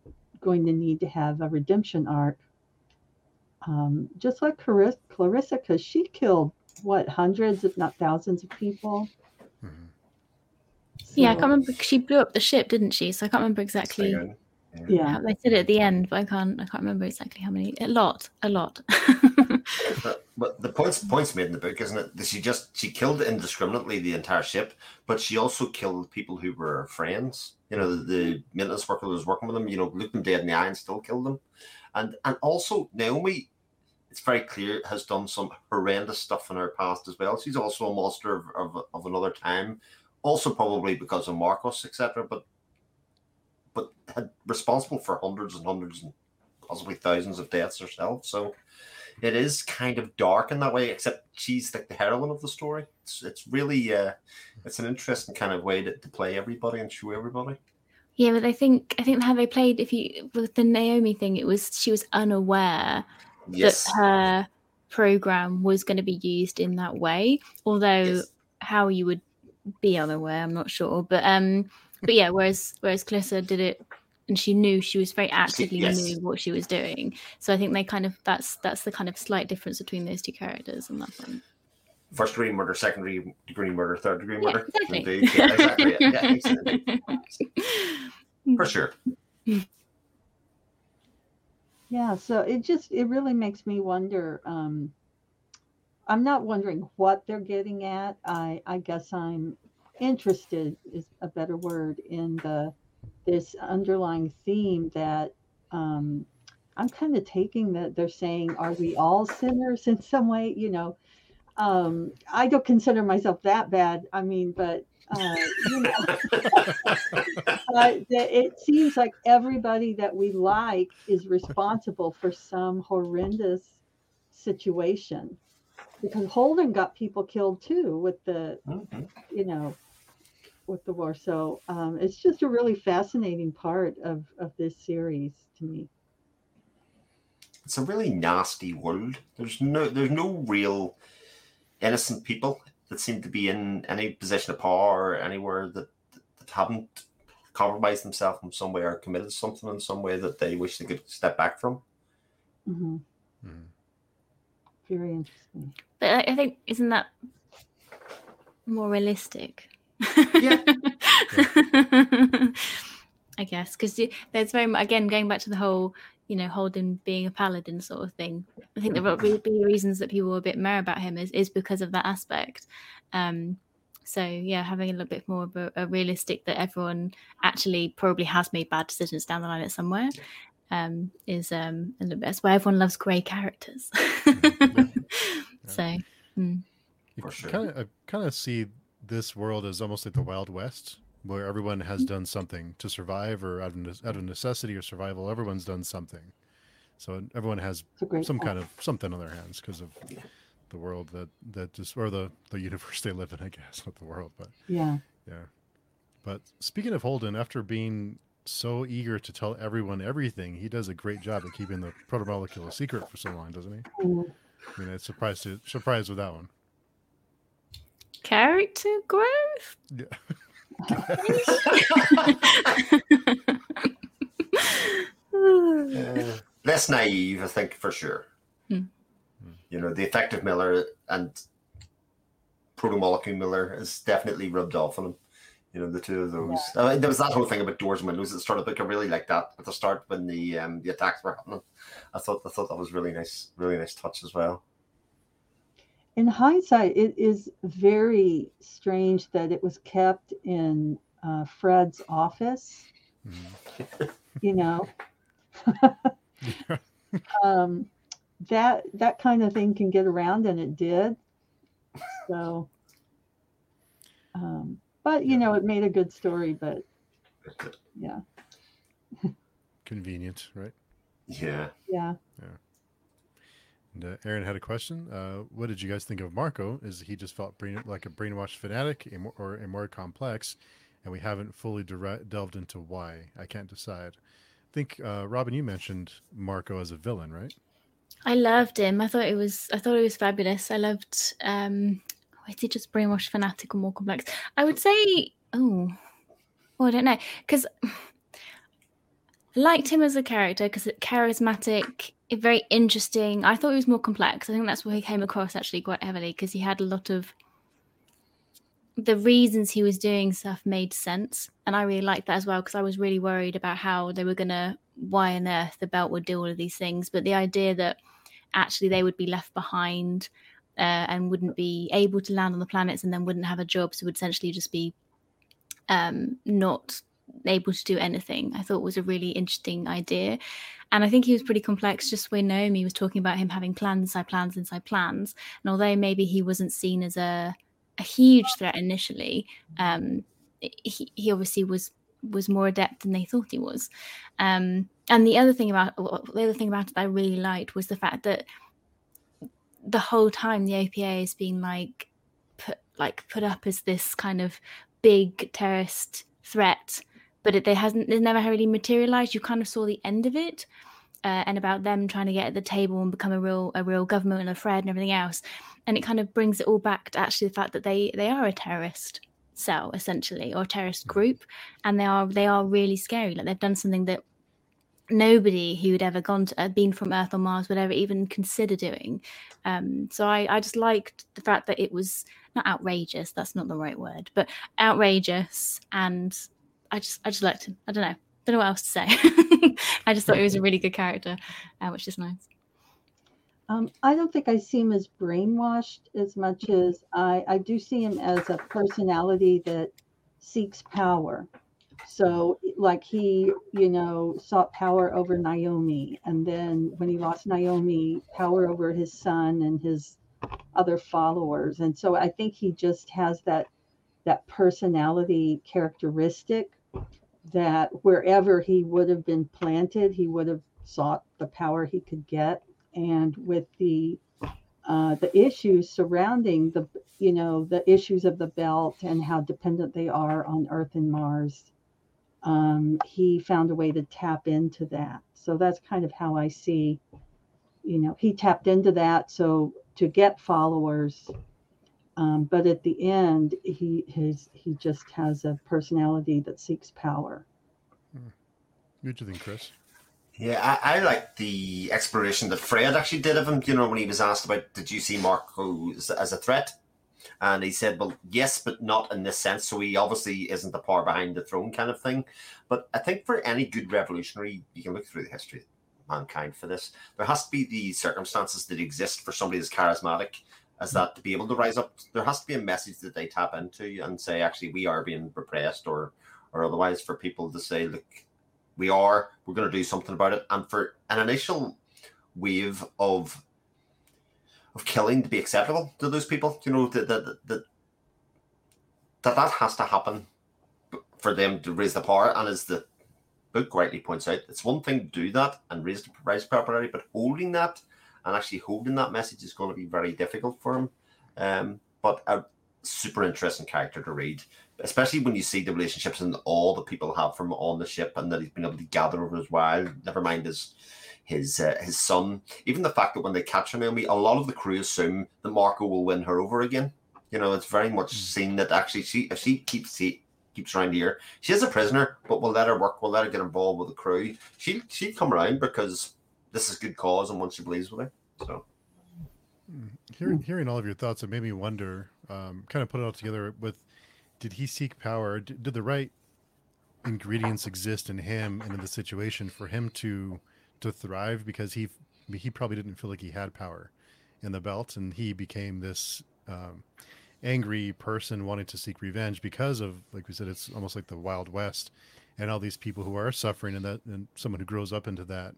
going to need to have a redemption arc. Um, just like Clarissa, Clarissa, because she killed what hundreds, if not thousands, of people. Mhm. Yeah, I can't remember. She blew up the ship, didn't she? So I can't remember exactly. Yeah. Yeah, They said it at the end, but I can't. I can't remember exactly how many. A lot, a lot. [LAUGHS] But, but the points points made in the book, isn't it? That she just she killed indiscriminately the entire ship, but she also killed people who were friends. You know, the, the maintenance worker was working with them. You know, looked them dead in the eye and still killed them. And and also Naomi, it's very clear has done some horrendous stuff in her past as well. She's also a monster of of, of another time, also probably because of Marcos, etc. But but had responsible for hundreds and hundreds and possibly thousands of deaths herself. So it is kind of dark in that way, except she's like the heroine of the story. It's, it's really uh, it's an interesting kind of way to, to play everybody and show everybody. yeah, but I think I think how they played. If you with the Naomi thing, it was she was unaware Yes. that her program was going to be used in that way. Although yes. how you would be unaware, I'm not sure. But um, but yeah, whereas whereas Clarissa did it and she knew she was very actively yes. knew what she was doing. So I think they kind of that's that's the kind of slight difference between those two characters and that one. First degree murder, second degree murder, third degree Yeah, murder. exactly. Indeed. Yeah, exactly. Yeah, exactly. [LAUGHS] For sure. yeah. So it just it really makes me wonder. Um, I'm not wondering what they're getting at. I I guess I'm interested is a better word in the this underlying theme that um, I'm kind of taking that they're saying, are we all sinners in some way? You know, um, I don't consider myself that bad. I mean, but uh, you know, [LAUGHS] it seems like everybody that we like is responsible for some horrendous situation. Because Holden got people killed too with the Mhm. you know, with the war. So um, it's just a really fascinating part of, of this series to me. It's a really nasty world. There's no there's no real innocent people that seem to be in any position of power or anywhere that, that haven't compromised themselves in some way or committed something in some way that they wish they could step back from. hmm Mhm. Very interesting. But I, I think isn't that more realistic? [LAUGHS] Yeah. I guess because there's very again going back to the whole you know Holden being a paladin sort of thing. I think there will be be reasons that people are a bit meh about him is is because of that aspect. Um, so yeah, having a little bit more of a, a realistic that everyone actually probably has made bad decisions down the line at somewhere um, is um, a little bit. That's why everyone loves grey characters. [LAUGHS] So mm. You For sure. kind of, I kind of see this world is almost like the Wild West, where everyone has Mm-hmm. done something to survive, or out of, out of necessity or survival. Everyone's done something, so everyone has It's a great some kind of something on their hands because of the world that that just or the the universe [LAUGHS] they live in. I guess not the world, but Yeah. yeah. But speaking of Holden, after being so eager to tell everyone everything, he does a great job at keeping the protomolecule a secret for so long, doesn't he? Mm. I mean, it's surprised to, surprised with that one. Character growth. Yeah. [LAUGHS] Uh, less naive, I think, for sure. Hmm. You know, the effective Miller and protomolecule Miller is definitely rubbed off on him. You know, the two of those. I mean, there was that whole thing about doors and windows at the start of the book. I really liked that at the start when the um, the attacks were happening. I thought I thought that was really nice, really nice touch as well. In hindsight, it is very strange that it was kept in uh, Fred's office. Mhm. You know, [LAUGHS] [LAUGHS] um, that that kind of thing can get around, and it did. So, um, but you know, it made a good story. But yeah, [LAUGHS] Convenient, right? Yeah. Yeah. yeah. And uh, Aaron had a question. Uh, what did you guys think of Marco? Is he just felt brain, like a brainwashed fanatic more, or a more complex? And we haven't fully delved into why. I can't decide. I think, uh, Robin, you mentioned Marco as a villain, right? I loved him. I thought it was I thought it was fabulous. I loved um is he just brainwashed, fanatic, or more complex? I would say, oh, well, I don't know, because liked him as a character because charismatic, very interesting. I thought he was more complex. I think that's where he came across actually quite heavily because he had a lot of the reasons he was doing stuff made sense, and I really liked that as well because I was really worried about how they were gonna why on earth the belt would do all of these things, but the idea that actually they would be left behind uh, and wouldn't be able to land on the planets and then wouldn't have a job, so would essentially just be um, not able to do anything. I thought was a really interesting idea. And I think he was pretty complex, just when Naomi was talking about him having plans inside plans inside plans. And although maybe he wasn't seen as a, a huge threat initially, um, he, he obviously was was more adept than they thought he was. Um, and the other thing about the other thing about it that I really liked was the fact that the whole time the OPA has been like put like put up as this kind of big terrorist threat, but it, it hasn't it never really materialized. You kind of saw the end of it. Uh, and about them trying to get at the table and become a real a real government and a threat and everything else and it kind of brings it all back to actually the fact that they they are a terrorist cell essentially or terrorist mm. group and they are they are really scary like they've done something that nobody who had ever gone to, uh, been from Earth or Mars would ever even consider doing. Um, so I, I just liked the fact that it was not outrageous. That's not the right word, but outrageous. And I just I just liked him. I don't know. Don't know what else to say. [LAUGHS] I just thought he was a really good character, uh, which is nice. Um, I don't think I see him as brainwashed as much as I, I do see him as a personality that seeks power. So, like he, you know, sought power over Naomi, and then when he lost Naomi, power over his son and his other followers. And so, I think he just has that that personality characteristic that wherever he would have been planted, he would have sought the power he could get. And with the uh, the issues surrounding the you know the issues of the belt and how dependent they are on Earth and Mars um, he found a way to tap into that. So that's kind of how I see, you know, he tapped into that so to get followers. Um, but at the end, he his he just has a personality that seeks power. Hmm. What do you think, Chris? Yeah, I, I like the exploration that Fred actually did of him. You know, when he was asked about, did you see Marco as, as a threat? And he said, well, yes, but not in this sense. So he obviously isn't the power behind the throne kind of thing. But I think for any good revolutionary, you can look through the history of mankind for this. There has to be the circumstances that exist for somebody as charismatic as that to be able to rise up. There has to be a message that they tap into and say, actually, we are being repressed or or otherwise for people to say, look, we are, we're going to do something about it. And for an initial wave of of killing to be acceptable to those people. You know that that that that, that has to happen for them to raise the power. And as the book rightly points out, it's one thing to do that and raise the rise popularity, but holding that and actually holding that message is going to be very difficult for him. Um, but a super interesting character to read, especially when you see the relationships and all the people have from on the ship and that he's been able to gather over his while. Never mind his his uh, his son. Even the fact that when they catch Naomi, a lot of the crew assume that Marco will win her over again. You know, it's very much hmm. seen that actually she if she keeps she keeps around here, she is a prisoner, but we'll let her work. We'll let her get involved with the crew. She she'd come around because this is good cause and once she believes with her. So. Hmm. Hearing hearing all of your thoughts, it made me wonder. Um, kind of put it all together with, did he seek power? Did, did the right ingredients exist in him and in the situation for him to to thrive because he he probably didn't feel like he had power in the belt, and he became this um, angry person wanting to seek revenge because of, like we said, it's almost like the Wild West, and all these people who are suffering, and that, and someone who grows up into that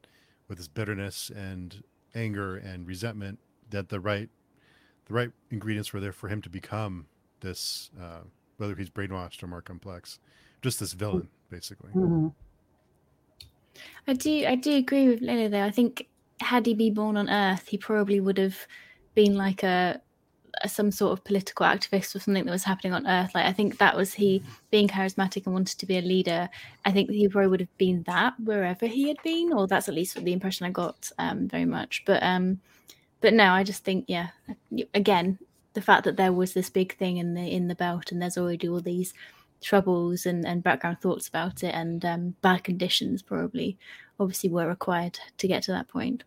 with this bitterness and anger and resentment, that the right the right ingredients were there for him to become this, uh, whether he's brainwashed or more complex, just this villain, basically. Mm-hmm. I do I do agree with Lily though I think had he been born on Earth, he probably would have been like a, a, some sort of political activist or something that was happening on Earth. Like I think that was he being charismatic and wanted to be a leader. I think he probably would have been that wherever he had been, or that's at least the impression I got um, very much. But um, but no, I just think yeah, again, the fact that there was this big thing in the in the belt, and there's already all these troubles and, and background thoughts about it, and um, bad conditions probably obviously were required to get to that point.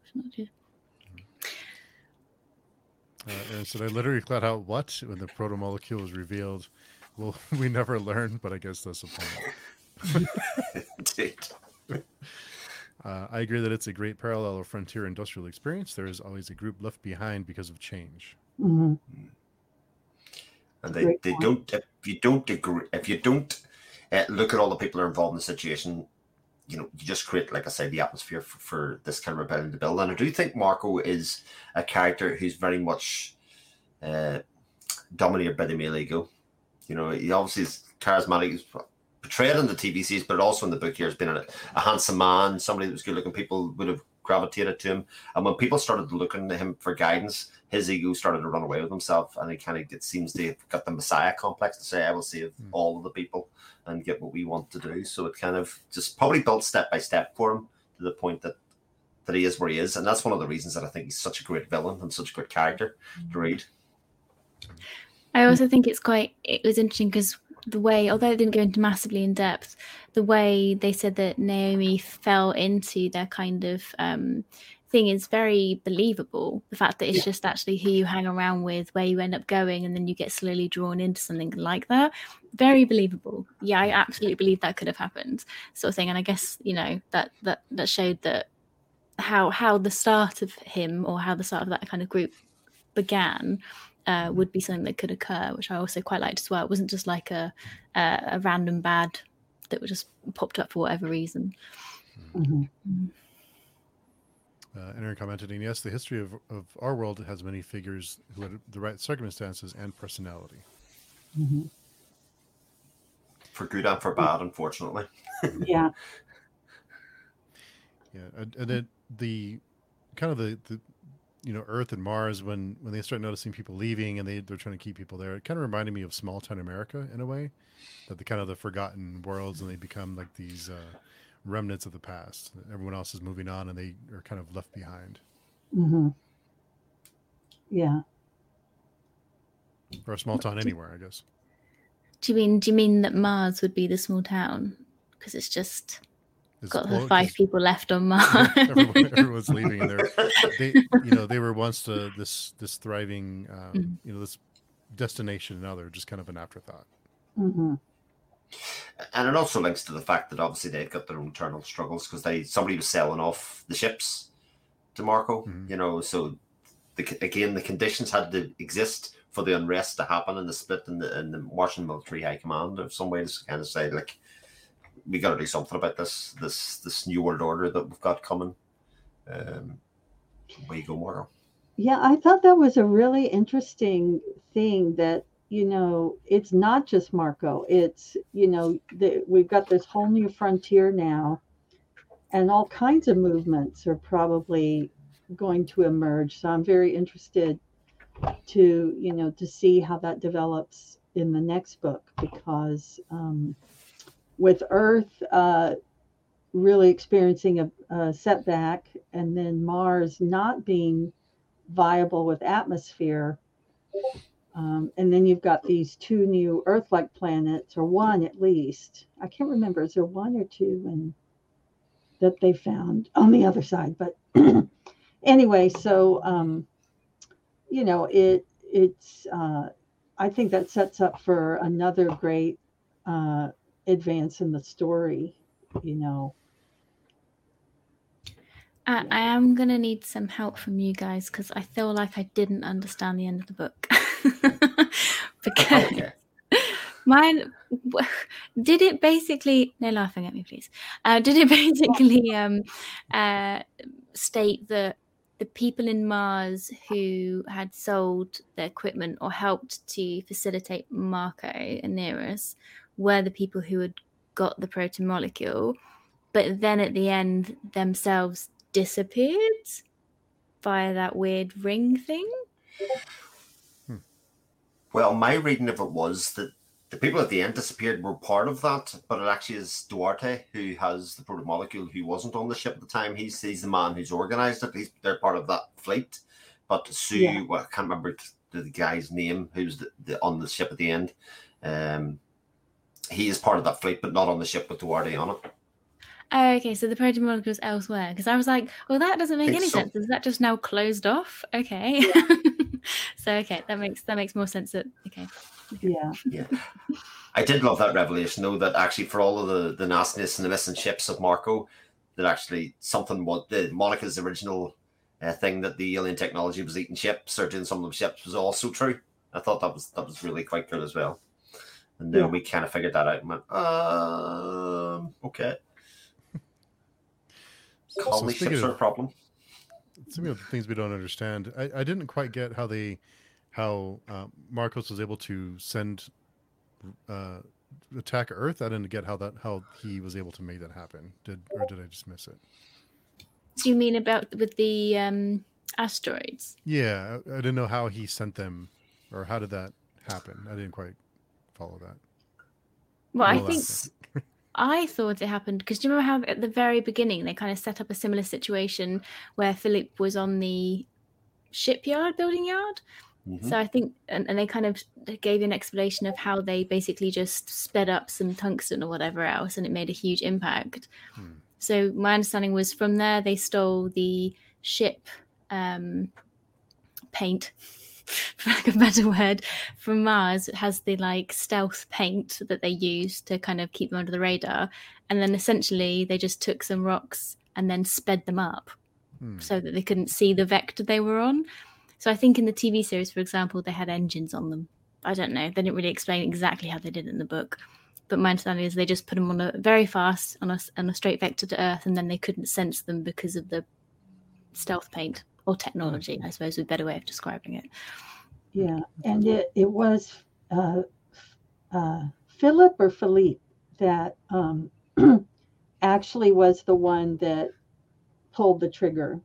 Uh, and so they literally cut out what when the proto molecule was revealed. Well, [LAUGHS] we never learned, but I guess that's the point. Indeed. [LAUGHS] Uh, I agree that it's a great parallel of frontier industrial experience. There is always a group left behind because of change. Mhm. And they, they don't if you don't agree if you don't uh, look at all the people who are involved in the situation, you know, you just create, like I said, the atmosphere for, for this kind of rebellion to build. And I do think Marco is a character who's very much uh, dominated by the male ego. You know, he obviously is charismatic, he's portrayed in the TV series, but also in the book here has been a, a handsome man, somebody that was good looking. People would have gravitated to him. And when people started looking to him for guidance, his ego started to run away with himself, and he kind of it seems to have got the messiah complex to say, "I will save Mm. all of the people and get what we want to do." So it kind of just probably built step by step for him to the point that that he is where he is, and that's one of the reasons that I think he's such a great villain and such a great character to read. I also think it's quite it was interesting because the way although it didn't go into massively in depth, the way they said that Naomi fell into their kind of um thing is very believable. The fact that it's Yeah. just actually who you hang around with, where you end up going, and then you get slowly drawn into something like that. Very believable. Yeah, I absolutely believe that could have happened, sort of thing. And I guess, you know, that that that showed that how how the start of him or how the start of that kind of group began uh, would be something that could occur, which I also quite liked as well. It wasn't just like a a, a random bad that was just popped up for whatever reason. Mhm. Uh, Aaron commented, and yes, the history of, of our world has many figures who had the right circumstances and personality. Mhm. For good and for bad, unfortunately. [LAUGHS] Yeah. Yeah, and, and it, the kind of the, the you know Earth and Mars when when they start noticing people leaving and they they're trying to keep people there. It kind of reminded me of small town America in a way, that the kind of the forgotten worlds and they become like these uh, remnants of the past. Everyone else is moving on and they are kind of left behind. hmm Yeah. Or a small town anywhere, I guess. Do you mean do you mean that Mars would be the small town because it's just It's- got well, the five people left on [LAUGHS] Mars? everyone, everyone's leaving and they're [LAUGHS] they you know they were once uh, this this thriving um, Mhm. you know this destination and now they're just kind of an afterthought. hmm And it also links to the fact that obviously they've got their own internal struggles because they somebody was selling off the ships to Marco, Mhm. you know. So the, again, the conditions had to exist for the unrest to happen and the split in the in the Washington military high command of some way to kind of say like we got to do something about this this this new world order that we've got coming. Um, you go, Marco? Yeah, I thought that was a really interesting thing that, you know, it's not just Marco. It's, you know, the, we've got this whole new frontier now, and all kinds of movements are probably going to emerge. So I'm very interested to, you know, to see how that develops in the next book because um, with Earth uh, really experiencing a, a setback and then Mars not being viable with atmosphere. Um, and then you've got these two new Earth like planets, or one at least. I can't remember, is there one or two and that they found on the other side? But [CLEARS THROAT] anyway, so um, you know, it it's uh, I think that sets up for another great uh, advance in the story, you know. I, I am gonna need some help from you guys because I feel like I didn't understand the end of the book. [LAUGHS] because Okay. mine did it basically no laughing at me please uh, did it [LAUGHS] basically um uh state that the people in mars who had sold their equipment or helped to facilitate marco Inaros were the people who had got the protomolecule but then at the end themselves disappeared via that weird ring thing Well, my reading of it was that the people at the end disappeared were part of that, but it actually is Duarte who has the proto molecule who wasn't on the ship at the time. He's he's the man who's organized it. He's they're part of that fleet. But Sue, Yeah. well, I can't remember the guy's name who's the, the, on the ship at the end. Um, he is part of that fleet, but not on the ship with Duarte on it. Oh, okay, so the Proto Molecule was elsewhere because I was like, well, that doesn't make any so. sense. Is that just now closed off? Okay, [LAUGHS] so okay, that makes that makes more sense. That okay, yeah, yeah. I did love that revelation though. That actually, for all of the the nastiness and the missing ships of Marco, that actually something what the Monica's original uh, thing that the alien technology was eating ships or doing some of the ships was also true. I thought that was that was really quite good as well. And then yeah. we kind of figured that out and went, um, okay. [LAUGHS] Colony so ships are a problem. Some of the things we don't understand. I, I didn't quite get how they, how uh, Marcos was able to send, uh, attack Earth. I didn't get how that how he was able to make that happen. Did or did I just miss it? Do you mean about with the um, asteroids? Yeah, I, I didn't know how he sent them, or how did that happen. I didn't quite follow that. Well, I think [LAUGHS] I thought it happened because do you remember how at the very beginning they kind of set up a similar situation where Filip was on the shipyard building yard? Mm-hmm. So I think, and, and, they kind of gave you an explanation of how they basically just sped up some tungsten or whatever else, and it made a huge impact. Hmm. So my understanding was from there they stole the ship um, paint for lack of a better word, from Mars it has the like stealth paint that they use to kind of keep them under the radar. And then essentially they just took some rocks and then sped them up hmm. so that they couldn't see the vector they were on. So I think in the TV series, for example, they had engines on them. I don't know. They didn't really explain exactly how they did it in the book. But my understanding is they just put them on a very fast on a, on a straight vector to Earth, and then they couldn't sense them because of the stealth paint or technology, I suppose, is a better way of describing it. Yeah, and it, it was uh, uh, Filip or Philippe that um, [CLEARS THROAT] actually was the one that pulled the trigger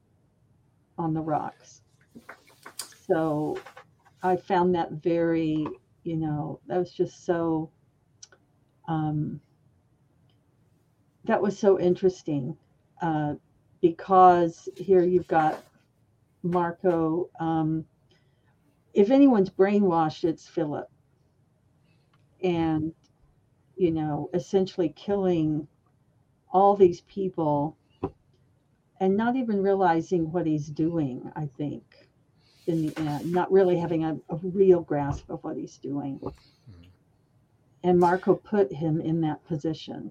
on the rocks. So I found that very, you know, that was just so, um, that was so interesting uh, because here you've got Marco. Um, if anyone's brainwashed, it's Filip. And, you know, essentially killing all these people and not even realizing what he's doing, I think. In the end, not really having a, a real grasp of what he's doing. And Marco put him in that position.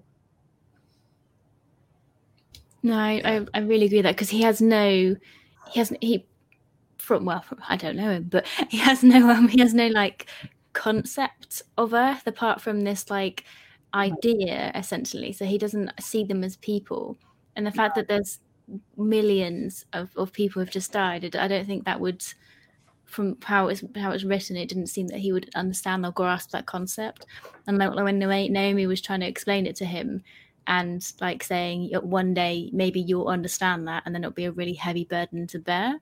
No, I, I really agree with that because he has no, he hasn't he from well, from, I don't know him, but [LAUGHS] he has no um, he has no like concept of Earth apart from this like idea essentially. So he doesn't see them as people, and the fact that there's millions of, of people have just died, I don't think that would from how it's how it's written, it didn't seem that he would understand or grasp that concept. And like when Naomi was trying to explain it to him, and like saying one day maybe you'll understand that, and then it'll be a really heavy burden to bear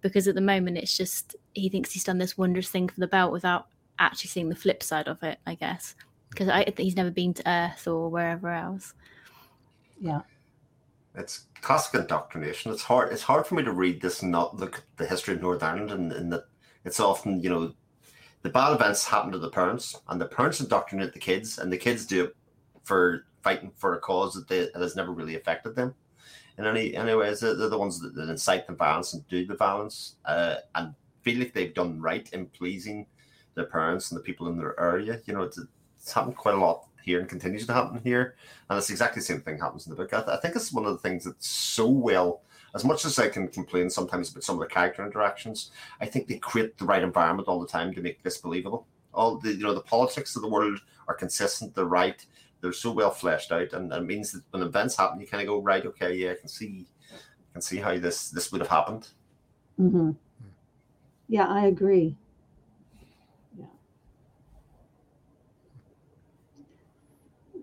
because at the moment it's just he thinks he's done this wondrous thing for the belt without actually seeing the flip side of it, I guess. Because I he's never been to Earth or wherever else. Yeah. It's classic indoctrination. It's hard. It's hard for me to read this and not look at the history of Northern Ireland, and, and that it's often you know the bad events happen to the parents, and the parents indoctrinate the kids, and the kids do it for fighting for a cause that, they, that has never really affected them in any anyways. They're, they're the ones that, that, incite the violence and do the violence, uh, and feel like they've done right in pleasing their parents and the people in their area. You know, it's, it's happened quite a lot here and continues to happen here, and it's exactly the same thing happens in the book. I, th- I think it's one of the things that's so well. As much as I can complain sometimes about some of the character interactions, I think they create the right environment all the time to make this believable. All the you know the politics of the world are consistent. They're right they're so well fleshed out, and it means that when events happen, you kind of go right, okay, yeah, I can see, I can see how this this would have happened. Mm-hmm. Yeah, I agree. Yeah.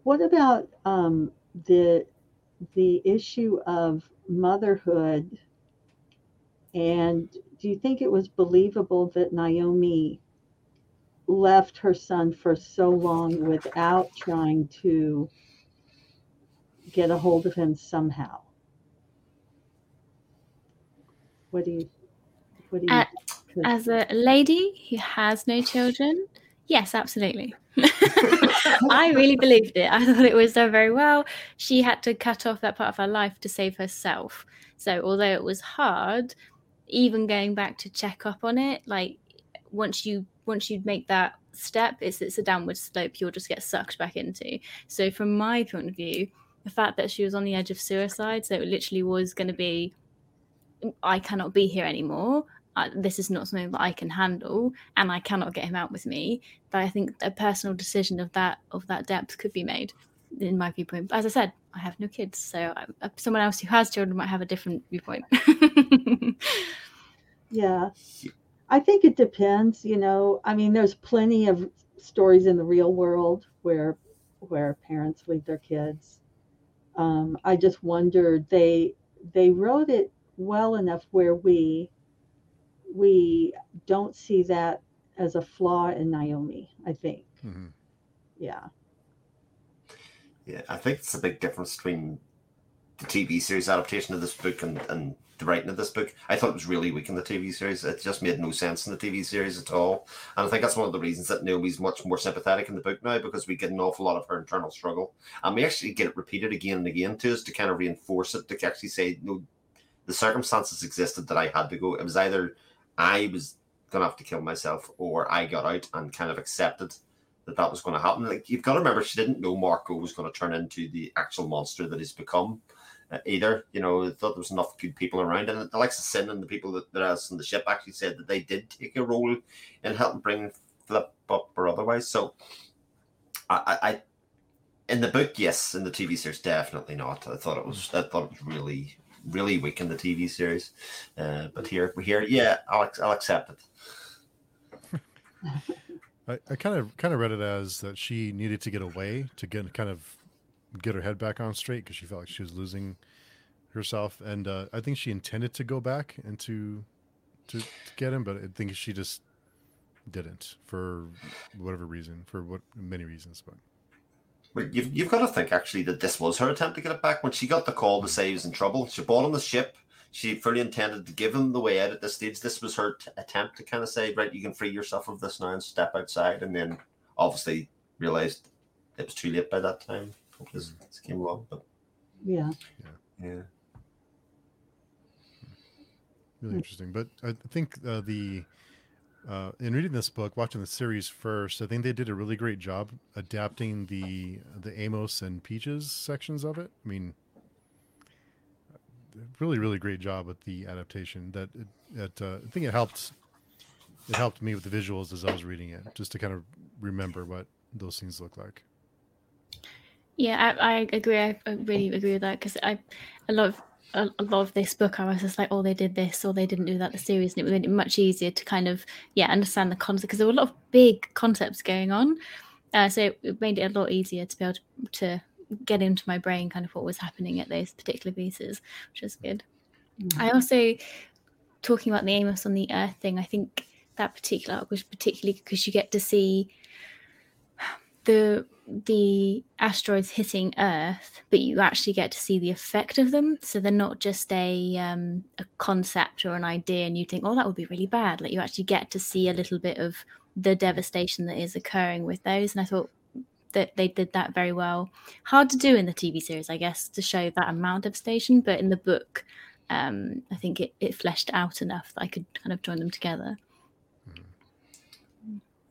What about um, the the issue of motherhood? And do you think it was believable that Naomi left her son for so long without trying to get a hold of him somehow. What do you What do you? Uh, As a lady who has no children, yes, absolutely. [LAUGHS] I really believed it. I thought it was done very well. She had to cut off that part of her life to save herself. So, although it was hard, even going back to check up on it, like once you once you make that step, it's it's a downward slope. You'll just get sucked back into. So, from my point of view, the fact that she was on the edge of suicide, so it literally was going to be, I cannot be here anymore. Uh, this is not something that I can handle, and I cannot get him out with me. But I think a personal decision of that of that depth could be made, in my viewpoint. As I said, I have no kids, so I, uh, someone else who has children might have a different viewpoint. [LAUGHS] Yeah. I think it depends, you know. I mean, there's plenty of stories in the real world where where parents leave their kids. Um, I just wondered they they wrote it well enough where we we don't see that as a flaw in Naomi, I think. Mhm. Yeah. Yeah, I think it's a big difference between the TV series adaptation of this book and, and the writing of this book. I thought it was really weak in the TV series. It just made no sense in the TV series at all. And I think that's one of the reasons that Naomi's much more sympathetic in the book now because we get an awful lot of her internal struggle. And we actually get it repeated again and again to us to kind of reinforce it, to actually say, no, the circumstances existed that I had to go. It was either I was going to have to kill myself or I got out and kind of accepted that that was going to happen. Like you've got to remember, she didn't know Marco was going to turn into the actual monster that he's become. Uh, either, you know, thought there was enough good people around, and of Cyn and the people that that else on the ship actually said that they did take a role in helping bring Flip up or otherwise. So, I, I, I in the book, yes, in the TV series, definitely not. I thought it was, I thought it was really, really weak in the TV series. Uh, but here, here, yeah, I'll, I'll accept it. [LAUGHS] I, I kind of kind of read it as that she needed to get away to get kind of get her head back on straight because she felt like she was losing herself, and uh, I think she intended to go back and to, to to get him, but I think she just didn't for whatever reason, for what many reasons, but. But you've, you've got to think actually that this was her attempt to get it back. When she got the call to say he was in trouble, she bought on the ship. She fully intended to give him the way out at this stage. This was her t- attempt to kind of say, right, you can free yourself of this now and step outside. And then obviously realized it was too late by that time. This came along, but Yeah. yeah. really interesting. But I think uh, the uh, in reading this book, watching the series first, I think they did a really great job adapting the the Amos and Peaches sections of it. I mean, really, really great job with the adaptation. That it, it uh, I think it helped. It helped me with the visuals as I was reading it, just to kind of remember what those things look like. Yeah, I, I agree. I, I really agree with that because I, a lot of a, a lot of this book, I was just like, oh, they did this or they didn't do that. The series, and it made it much easier to kind of yeah understand the concept because there were a lot of big concepts going on. Uh, so it, made it a lot easier to be able to, to get into my brain kind of what was happening at those particular pieces, which is good. I also talking about the Amos on the Earth thing. I think that particular arc was particularly because you get to see the the asteroids hitting Earth, but you actually get to see the effect of them. So they're not just a um, a concept or an idea, and you think, "Oh, that would be really bad." Like you actually get to see a little bit of the devastation that is occurring with those. And I thought that they did that very well. Hard to do in the TV series, I guess, to show that amount of devastation, but in the book, um, I think it, it fleshed out enough that I could kind of join them together.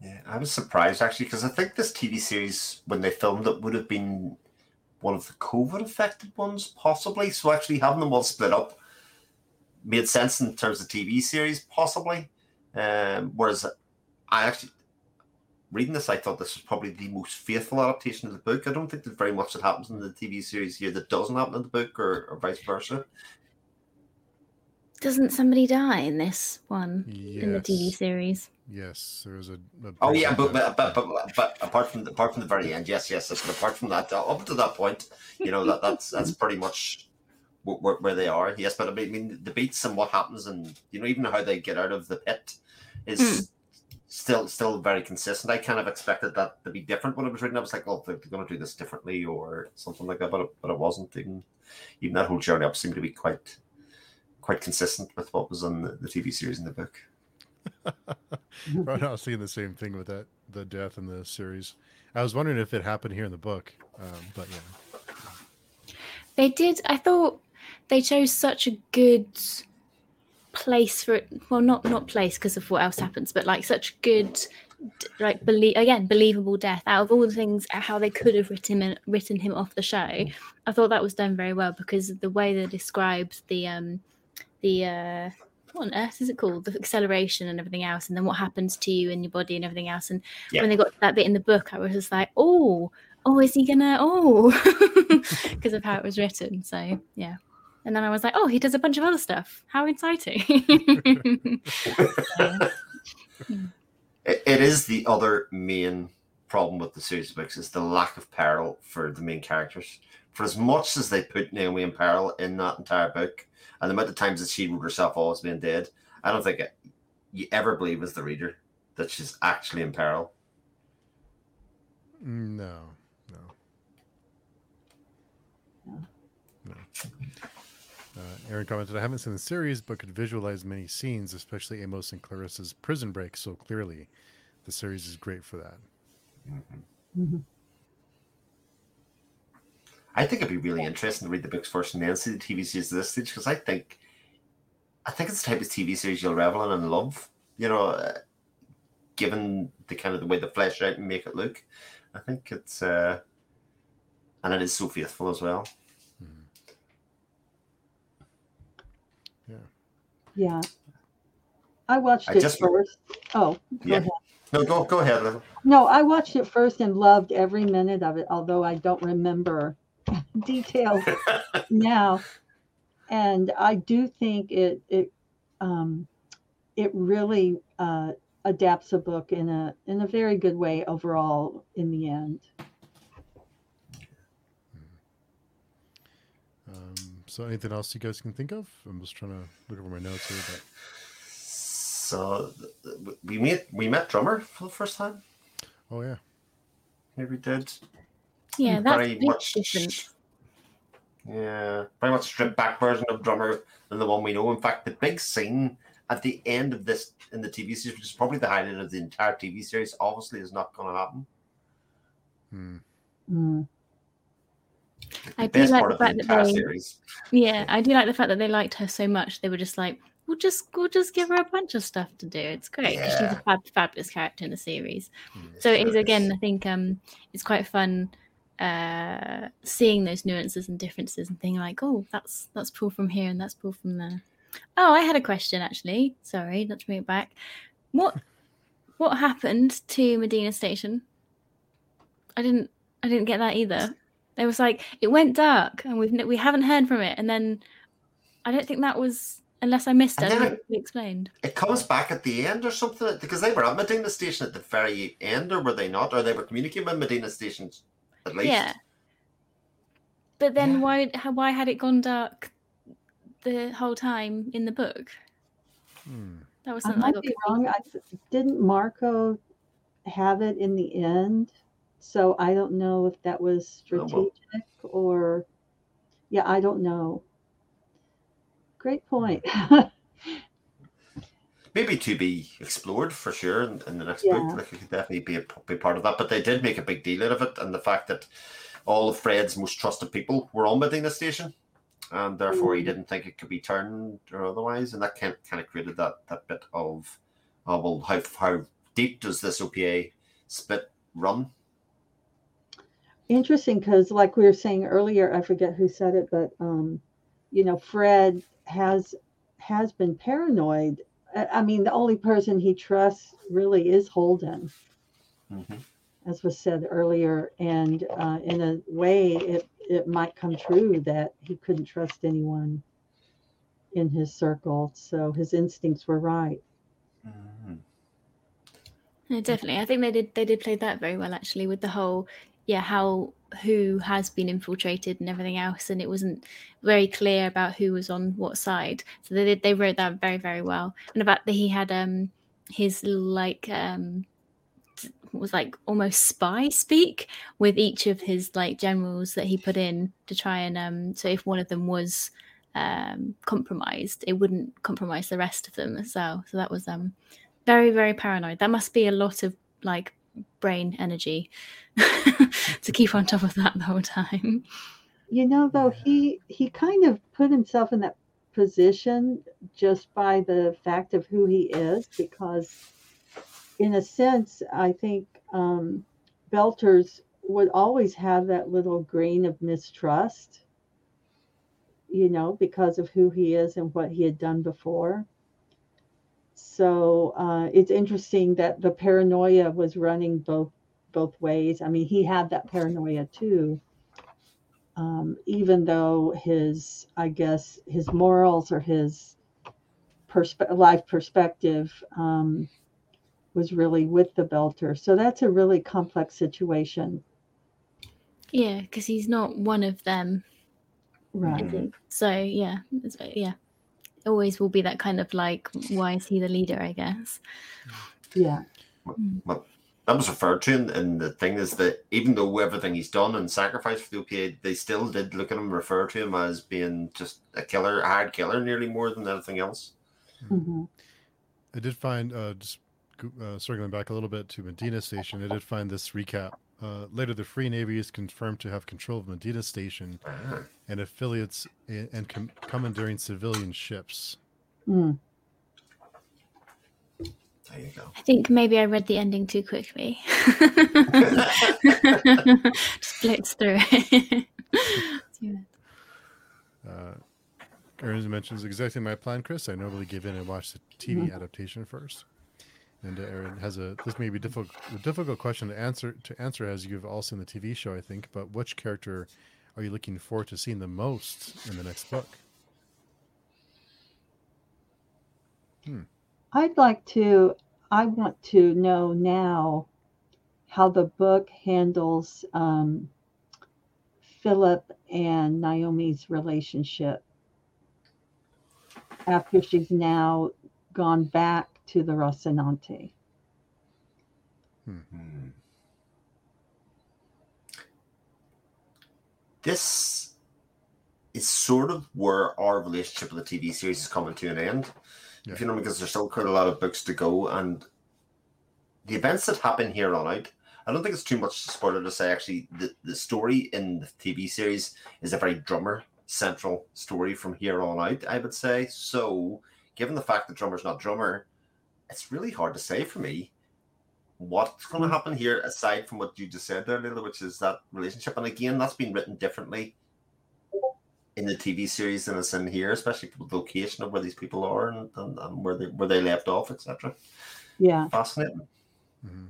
Yeah, I was surprised actually because I think this TV series, when they filmed it, would have been one of the COVID affected ones, possibly. So actually having them all split up made sense in terms of TV series, possibly. Um, whereas I actually reading this, I thought this was probably the most faithful adaptation of the book. I don't think there's very much that happens in the TV series here that doesn't happen in the book, or, or vice versa. Doesn't somebody die in this one in the TV series? Yes, there was a. a Oh yeah, but but, but but but apart from the, apart from the very end, yes, yes. But apart from that, up to that point, you know that that's that's [LAUGHS] pretty much where, where they are. Yes, but I mean, I mean, the beats and what happens, and you know even how they get out of the pit is Mm. still still very consistent. I kind of expected that to be different when it was written. I was like, oh, they're, they're going to do this differently or something like that, but it, but it wasn't. Even even that whole journey up seemed to be quite quite consistent with what was on the, the TV series and the book. [LAUGHS] right, I was seeing the same thing with that the death in the series. I was wondering if it happened here in the book, um, but yeah. They did. I thought they chose such a good place for it. Well, not not place because of what else happens, but like such good, like believe again believable death. Out of all the things, how they could have written him written him off the show, I thought that was done very well because the way they described the um the uh what on earth is it called? The acceleration and everything else, and then what happens to you and your body and everything else. And Yeah. when they got to that bit in the book, I was just like, oh, oh, is he gonna? Oh, [LAUGHS] because of how it was written. So yeah. And then I was like, oh, he does a bunch of other stuff. How exciting! [LAUGHS] So, It, it is the other main problem with the series of books is the lack of peril for the main characters. For as much as they put Naomi in peril in that entire book, and the amount of times that she wrote herself always as being dead, I don't think it, you ever believe as the reader that she's actually in peril. No, no. No. No. Uh, Aaron commented, I haven't seen the series, but could visualize many scenes, especially Amos and Clarissa's prison break so clearly. The series is great for that. Mhm. I think it'd be really interesting to read the books first and then see the TV series at this stage because I think, I think it's the type of TV series you'll revel in and love. You know, uh, given the kind of the way they flesh out and make it look, I think it's, uh, and it is so faithful as well. Yeah. Yeah. I watched I it just- first. Oh, go Yeah. ahead. No, go go ahead. No, I watched it first and loved every minute of it, although I don't remember details now. And I do think it it um, it really uh, adapts a book in a in a very good way overall in the end. Um, so, anything else you guys can think of? I'm just trying to look over my notes here. But So th- th- we met we met drummer for the first time. oh yeah, Here we did. Yeah, that's very big much. difference. Yeah, very much stripped back version of drummer than the one we know. In fact, the big scene at the end of this in the TV series, which is probably the highlight of the entire TV series, obviously is not going to happen. Hmm. Mm. I the do like part the of the fact that they- series. Yeah, I do like the fact that they liked her so much. They were just like, we'll just we'll just give her a bunch of stuff to do. It's great 'cause she's a fab, fabulous character in the series. Hmm. So it is again. I think um, it's quite fun uh, seeing those nuances and differences and thinking like, oh, that's that's pulled from here and that's pulled from there. Oh, I had a question actually. Sorry, not to bring it back. What what happened to Medina Station? I didn't I didn't get that either. It was like it went dark and we've we haven't heard from it, and then I don't think that was unless I missed it. I don't then think it explained. It comes back at the end or something because they were at Medina Station at the very end, or were they not? Or they were communicating with Medina Station at least. Yeah. But then Yeah. why why had it gone dark the whole time in the book? Hmm. That was I something I, might got be wrong. I didn't Marco have it in the end, so I don't know if that was Oh, well. strategic or yeah, I don't know. Great point. [LAUGHS] maybe to be explored for sure in, in the next Yeah. book. Like it could definitely be a, be part of that. But they did make a big deal out of it, and the fact that all of Fred's most trusted people were on Medina Station, and therefore he Mhm. didn't think it could be turned or otherwise, and that kind kind of created that that bit of, oh well, how how deep does this OPA split run? Interesting because, like we were saying earlier, I forget who said it, but um, you know, Fred has has been paranoid. I I mean, the only person he trusts really is Holden. Mhm. as was said earlier, and uh, in a way, it it might come true that he couldn't trust anyone in his circle. So his instincts were right. Mhm. Yeah, definitely. I think they did they did play that very well actually with the whole yeah, how who has been infiltrated and everything else and it wasn't very clear about who was on what side. So they they wrote that very, very well. And about that he had um his like um was like almost spy speak with each of his like generals that he put in to try and um so if one of them was um, compromised, it wouldn't compromise the rest of them as well. So that was um, very, very paranoid. That must be a lot of like brain energy [LAUGHS] to keep on top of that the whole time. You know, though he he kind of put himself in that position just by the fact of who he is, because in a sense, I think um, Belters would always have that little grain of mistrust, you know, because of who he is and what he had done before. So uh, it's interesting that the paranoia was running both both ways. I mean, he had that paranoia too. Um, even though his, I guess, his morals or his perspe- life perspective um, was really with the belter. So that's a really complex situation. Yeah, because he's not one of them. Right. So yeah, yeah, always will be that kind of like, why is he the leader? I guess. Yeah. Well, that was referred to and in the thing is that even though everything he's done and sacrificed for the OPA, they still did look at him, refer to him as being just a killer, a hard killer, nearly more than anything else. hmm I did find uh, just uh, circling back a little bit to Medina Station. I did find this recap. Uh, later, the Free Navy is confirmed to have control of Medina Station Ah, and affiliates i- and com- commandeering civilian ships. Mm. there you go. I think maybe I read the ending too quickly. [LAUGHS] Just blitzed through it. Yeah. Uh, Aaron mentions exactly my plan, Chris. I normally give in and watch the TV adaptation first. And Aaron has a this may be difficult difficult question to answer to answer as you've all seen the TV show, I think. But which character are you looking forward to seeing the most in the next book? I'd like to, I want to know now how the book handles um, Filip and Naomi's relationship after she's now gone back to the Rocinante. Hmm. This is sort of where our relationship with the TV series is coming to an end. Yeah. If you know, because there's still quite a lot of books to go, and the events that happen here on out, I don't think it's too much to spoiler to say actually the, the story in the TV series is a very Drummer central story from here on out, I would say. So, given the fact that Drummer's not drummer, it's really hard to say for me what's going to happen here aside from what you just said there, Lila, which is that relationship. And again, that's been written differently in the TV series than it's in here, especially with the location of where these people are and, and, and where they where they left off, etc. Yeah. Fascinating. Mhm.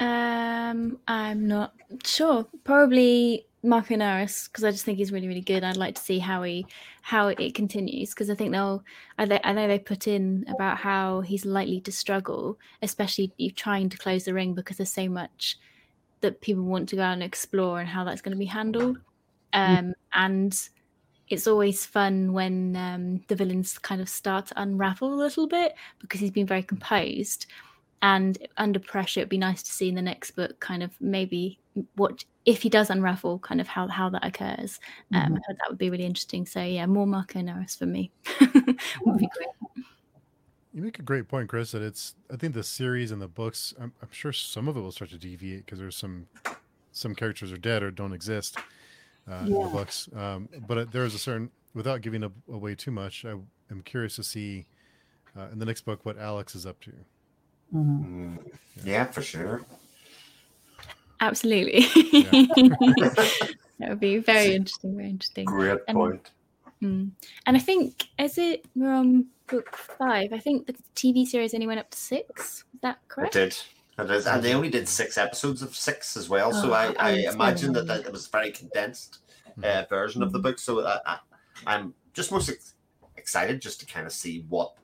Um, I'm not sure. Probably Marco Inaros because I just think he's really, really good. I'd like to see how he how it continues because I think they'll. I, I know they put in about how he's likely to struggle, especially you trying to close the ring because there's so much that people want to go out and explore and how that's going to be handled. Um, and it's always fun when um, the villains kind of start to unravel a little bit because he's been very composed and under pressure it'd be nice to see in the next book kind of maybe what if he does unravel kind of how how that occurs um Mhm. I thought that would be really interesting so yeah more marco Inaros for me [LAUGHS] would be great You make a great point, Chris. That it's. I think the series and the books. I'm, I'm sure some of it will start to deviate because there's some some characters are dead or don't exist uh, in the books. Um, but there is a certain. Without giving away too much, I am curious to see uh, in the next book what Alex is up to. Mhm. Mm, yeah, for sure. absolutely Yeah. [LAUGHS] that would be very interesting very interesting Great And- point. Mm. and i think is it we're on book five i think the tv series only went up to six is that correct? It correct did. It is. And they only did six episodes of six as well. So Oh, I, I imagine that, that it was a very condensed uh, version of the book. So I, I, I'm just most ex- excited just to kind of see what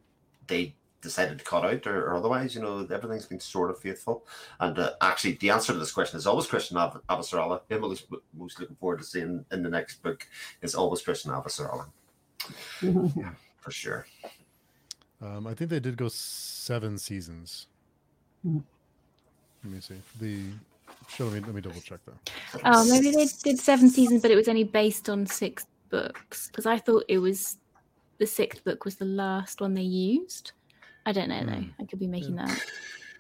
they decided to cut out or, or otherwise. You know, everything's been sort of faithful. And uh, actually, the answer to this question is always Chrisjen Av- Avasarala. I'm most, most looking forward to seeing in the next book is always Chrisjen Avasarala [LAUGHS] Mhm. for sure. Um, I think they did go seven seasons. Mhm. Let me see. The show. Let me let me double check though. oh maybe they did seven seasons but it was only based on six books because I thought it was the sixth book was the last one they used. I don't know though. Hmm. I could be making that. up.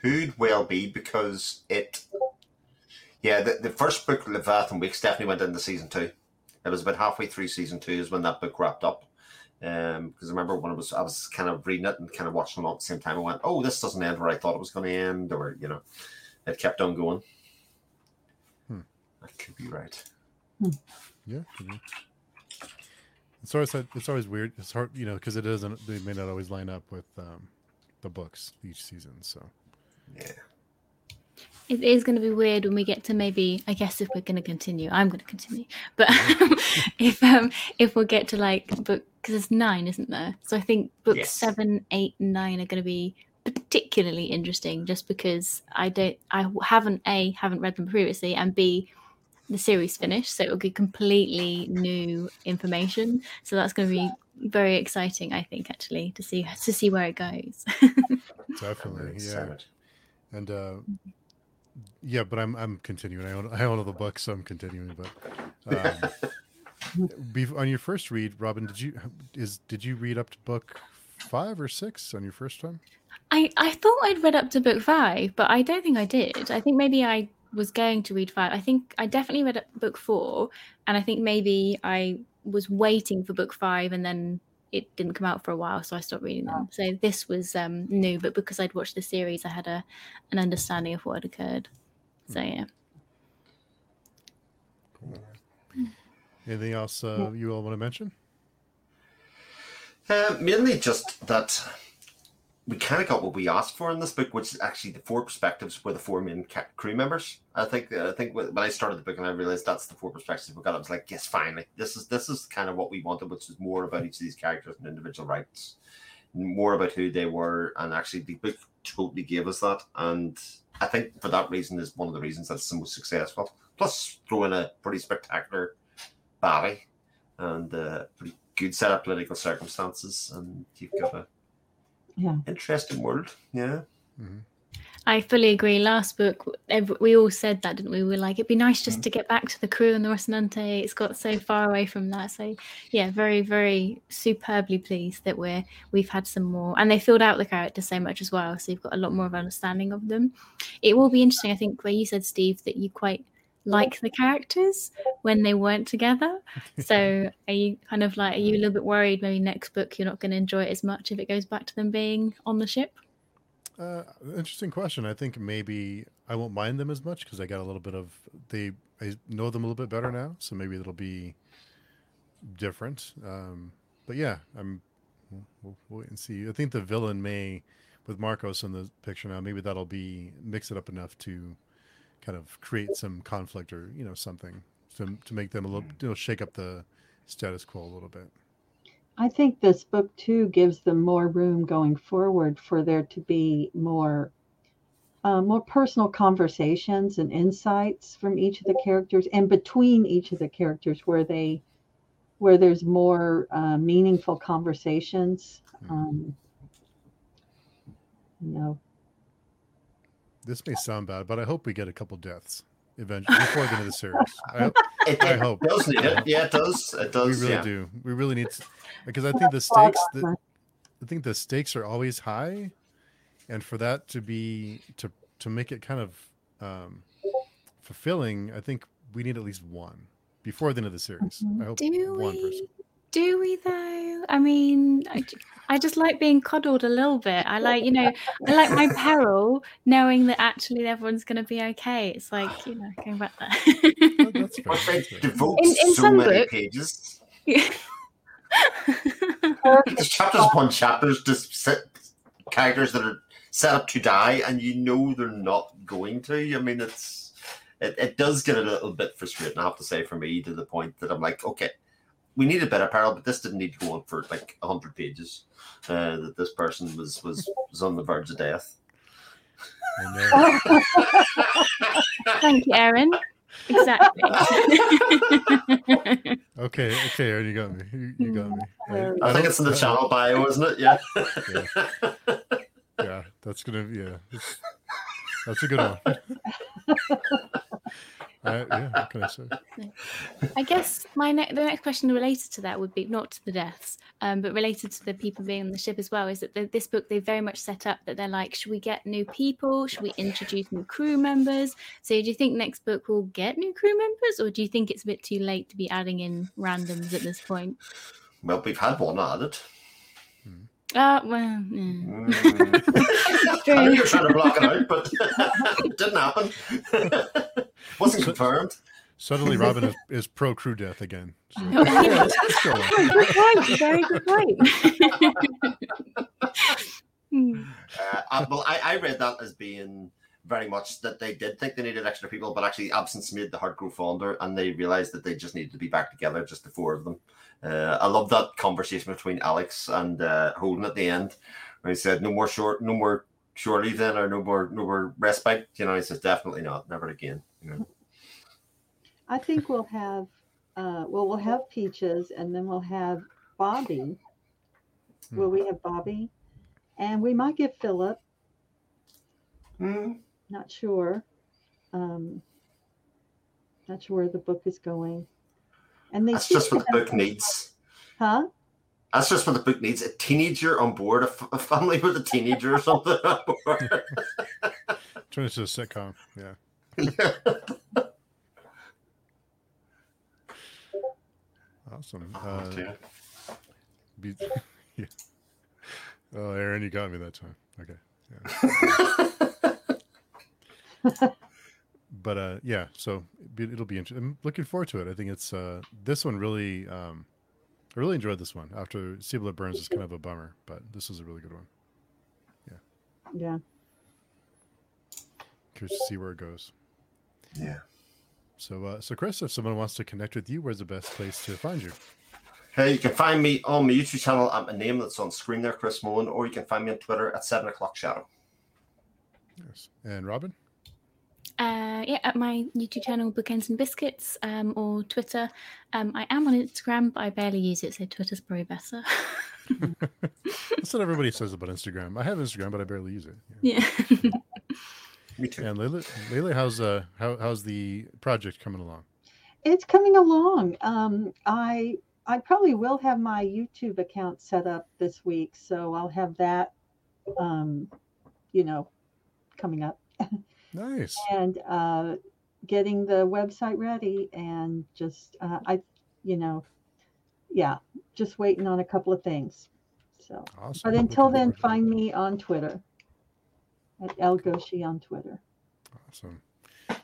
Could well be because it. Yeah, the, the first book, Leviathan Wakes, definitely went into season two. It was about halfway through season two is when that book wrapped up. Um, because I remember when it was, I was kind of reading it and kind of watching it all at the same time. I went, "Oh, this doesn't end where I thought it was going to end," or you know, it kept on going. Hmm. That could be right. Yeah. could be. It's always it's always weird. It's hard, you know, because it doesn't. They may not always line up with um, the books each season. So Yeah. It is going to be weird when we get to maybe. I guess if we're going to continue, I'm going to continue. But [LAUGHS] if um if we'll get to like book because there's nine, isn't there? So I think books Yes. seven, eight, and nine are going to be particularly interesting, just because I don't, I haven't a haven't read them previously, and b the series finished, so it will be completely new information. So that's going to be very exciting, I think, actually, to see to see where it goes. [LAUGHS] Definitely, yeah. and uh, yeah, but I'm I'm continuing. I own I own all the books, so I'm continuing. But um, [LAUGHS] be, on your first read, Robin, did you is did you read up to book five or six on your first time? I, I thought I'd read up to book five, but I don't think I did. I think maybe I was going to read five. I think I definitely read up book four, and I think maybe I was waiting for book five, and then it didn't come out for a while, so I stopped reading them. So this was um, new, but because I'd watched the series, I had a an understanding of what had occurred. So yeah, Anything else uh, you all want to mention? Uh, mainly just that we kind of got what we asked for in this book, which is actually the four perspectives were the four main crew members. I think I think when I started the book and I realized that's the four perspectives we got, I was like, yes, finally, this is this is kind of what we wanted, which is more about each of these characters and individual rights, more about who they were, and actually the book totally gave us that. And I think for that reason is one of the reasons that's the most successful. Plus, throw in a pretty spectacular baddie and uh, pretty good set of political circumstances, and you've got a Yeah. interesting world. Yeah, Mhm. I fully agree. Last book, ev- we all said that, didn't we? We were like, it'd be nice just to get back to the crew and the Rocinante. It's got so far away from that. So, yeah, very, very superbly pleased that we're we've had some more, and they filled out the characters so much as well. So you've got a lot more of understanding of them. It will be interesting, I think, where you said, Steve, that you quite like the characters when they weren't together. [LAUGHS] So, are you kind of like, are you a little bit worried? Maybe next book you're not going to enjoy it as much if it goes back to them being on the ship. Uh, interesting question. I think maybe I won't mind them as much because I got a little bit of they. I know them a little bit better now, so maybe it'll be different. Um, but yeah, I'm. We'll, we'll wait and see. I think the villain may, with Marcos in the picture now, maybe that'll be mix it up enough to kind of create some conflict or you know something to to make them a little you know shake up the status quo a little bit. I think this book too gives them more room going forward for there to be more uh, more personal conversations and insights from each of the characters and between each of the characters where they where there's more uh, meaningful conversations um, you know This may sound bad, but I hope we get a couple deaths eventually before the end of the series. I hope, it, I it hope. does need it. Yeah, it does. It we really yeah. do. We really need to, because I think the stakes. The, I think the stakes are always high, and for that to be to to make it kind of um, fulfilling, I think we need at least one before the end of the series. I hope Do one we? person. Do we though? I mean, I, I just like being coddled a little bit. I like, you know, I like my [LAUGHS] peril, knowing that actually everyone's going to be okay. It's like, you know, going back Oh, there. that's fair. But they That's fair. devote In- in so some many books- pages. Yeah. [LAUGHS] There's chapters upon chapters, just set characters that are set up to die, and you know they're not going to. I mean, it's it, it does get a little bit frustrating. I have to say, for me, to the point that I'm like, okay, we need a bit of peril, but this didn't need to go on for like hundred pages. Uh, that this person was was was on the verge of death. [LAUGHS] Thank you, Aaron. Exactly. [LAUGHS] Okay, okay, Aaron, you got me. You, you got me. Hilarious. I think it's in the I- channel bio, isn't it? Yeah. Yeah, that's gonna yeah. That's, that's a good one. [LAUGHS] I, yeah, what can I say? I guess my ne- the next question related to that would be not to the deaths, um, but related to the people being on the ship as well. Is that the, this book they very much set up that they're like, should we get new people? Should we introduce new crew members? So do you think next book will get new crew members, or do you think it's a bit too late to be adding in randoms at this point? Well, we've had one added. Uh, well, yeah. Mm. [LAUGHS] I know you were trying to block it out, but it [LAUGHS] didn't happen. [LAUGHS] Wasn't confirmed. Suddenly, Robin is, is pro crew death again. So, Oh, yeah, yeah. let's, let's go on. good point. Very good point. Hmm. Uh, well, I, I read that as being very much that they did think they needed extra people, but actually absence made the heart grow fonder, and they realized that they just needed to be back together, just the four of them. Uh, I love that conversation between Alex and uh, Holden at the end, where he said, "No more short, no more shore leave then, or no more, no more respite." You know, he says, "Definitely not, never again." You know, I think we'll have, uh, well, we'll have Peaches and then we'll have Bobbie. Will we have Bobbie? And we might get Filip, Hmm. not sure. Um, not sure where the book is going. And they that's just what the have- book needs. Huh? That's just what the book needs: a teenager on board, a, f- a family with a teenager or something on board. [LAUGHS] Turn it to a sitcom. Yeah. [LAUGHS] Awesome. Uh, Oh, dear. be, [LAUGHS] yeah. Oh, Aaron, you got me that time. Okay. Yeah. But uh, yeah, so it'll be interesting. I'm looking forward to it. I think it's uh, this one really. Um, I really enjoyed this one. After Cibola Burns is kind of a bummer, but this is a really good one. Yeah. Yeah. Curious to see where it goes. yeah. So, uh, so Chris, if someone wants to connect with you, where's the best place to find you? Hey, you can find me on my YouTube channel at my name that's on screen there, Chris Mullen, or you can find me on Twitter at seven o'clock shadow. Yes. And Robin. Uh, yeah, at my YouTube channel, Bookends and Biscuits, um, or Twitter. Um, I am on Instagram, but I barely use it, so Twitter's probably better. [LAUGHS] That's what everybody says about Instagram. I have Instagram, but I barely use it. Yeah. yeah. [LAUGHS] Me too. And Layla, Layla, how's uh how how's the project coming along? It's coming along. Um, I I probably will have my YouTube account set up this week, so I'll have that, um, you know, coming up, [LAUGHS] Nice. and uh, getting the website ready, and just uh, I, you know, yeah, just waiting on a couple of things. So, Awesome. but until then, forward to it. find me on Twitter at El Goshi on Twitter. Awesome.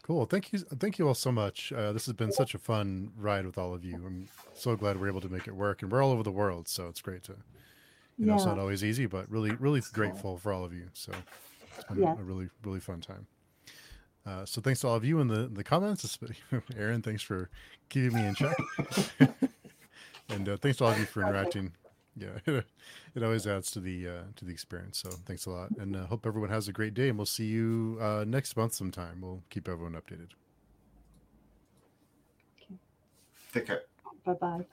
Cool. Thank you. Thank you all so much. Uh, this has been such a fun ride with all of you. I'm so glad we're able to make it work, and we're all over the world, so it's great to. You know, it's Yeah. not always easy, but really, really grateful for all of you. So it's been Yeah. a really, really fun time. Uh, so thanks to all of you in the the comments. [LAUGHS] Aaron, thanks for keeping me in check. [LAUGHS] and uh, thanks to all of you for interacting. Yeah, [LAUGHS] it always adds to the uh, to the experience. So thanks a lot, and uh, hope everyone has a great day. And we'll see you uh, next month sometime. We'll keep everyone updated. Take care. Bye bye.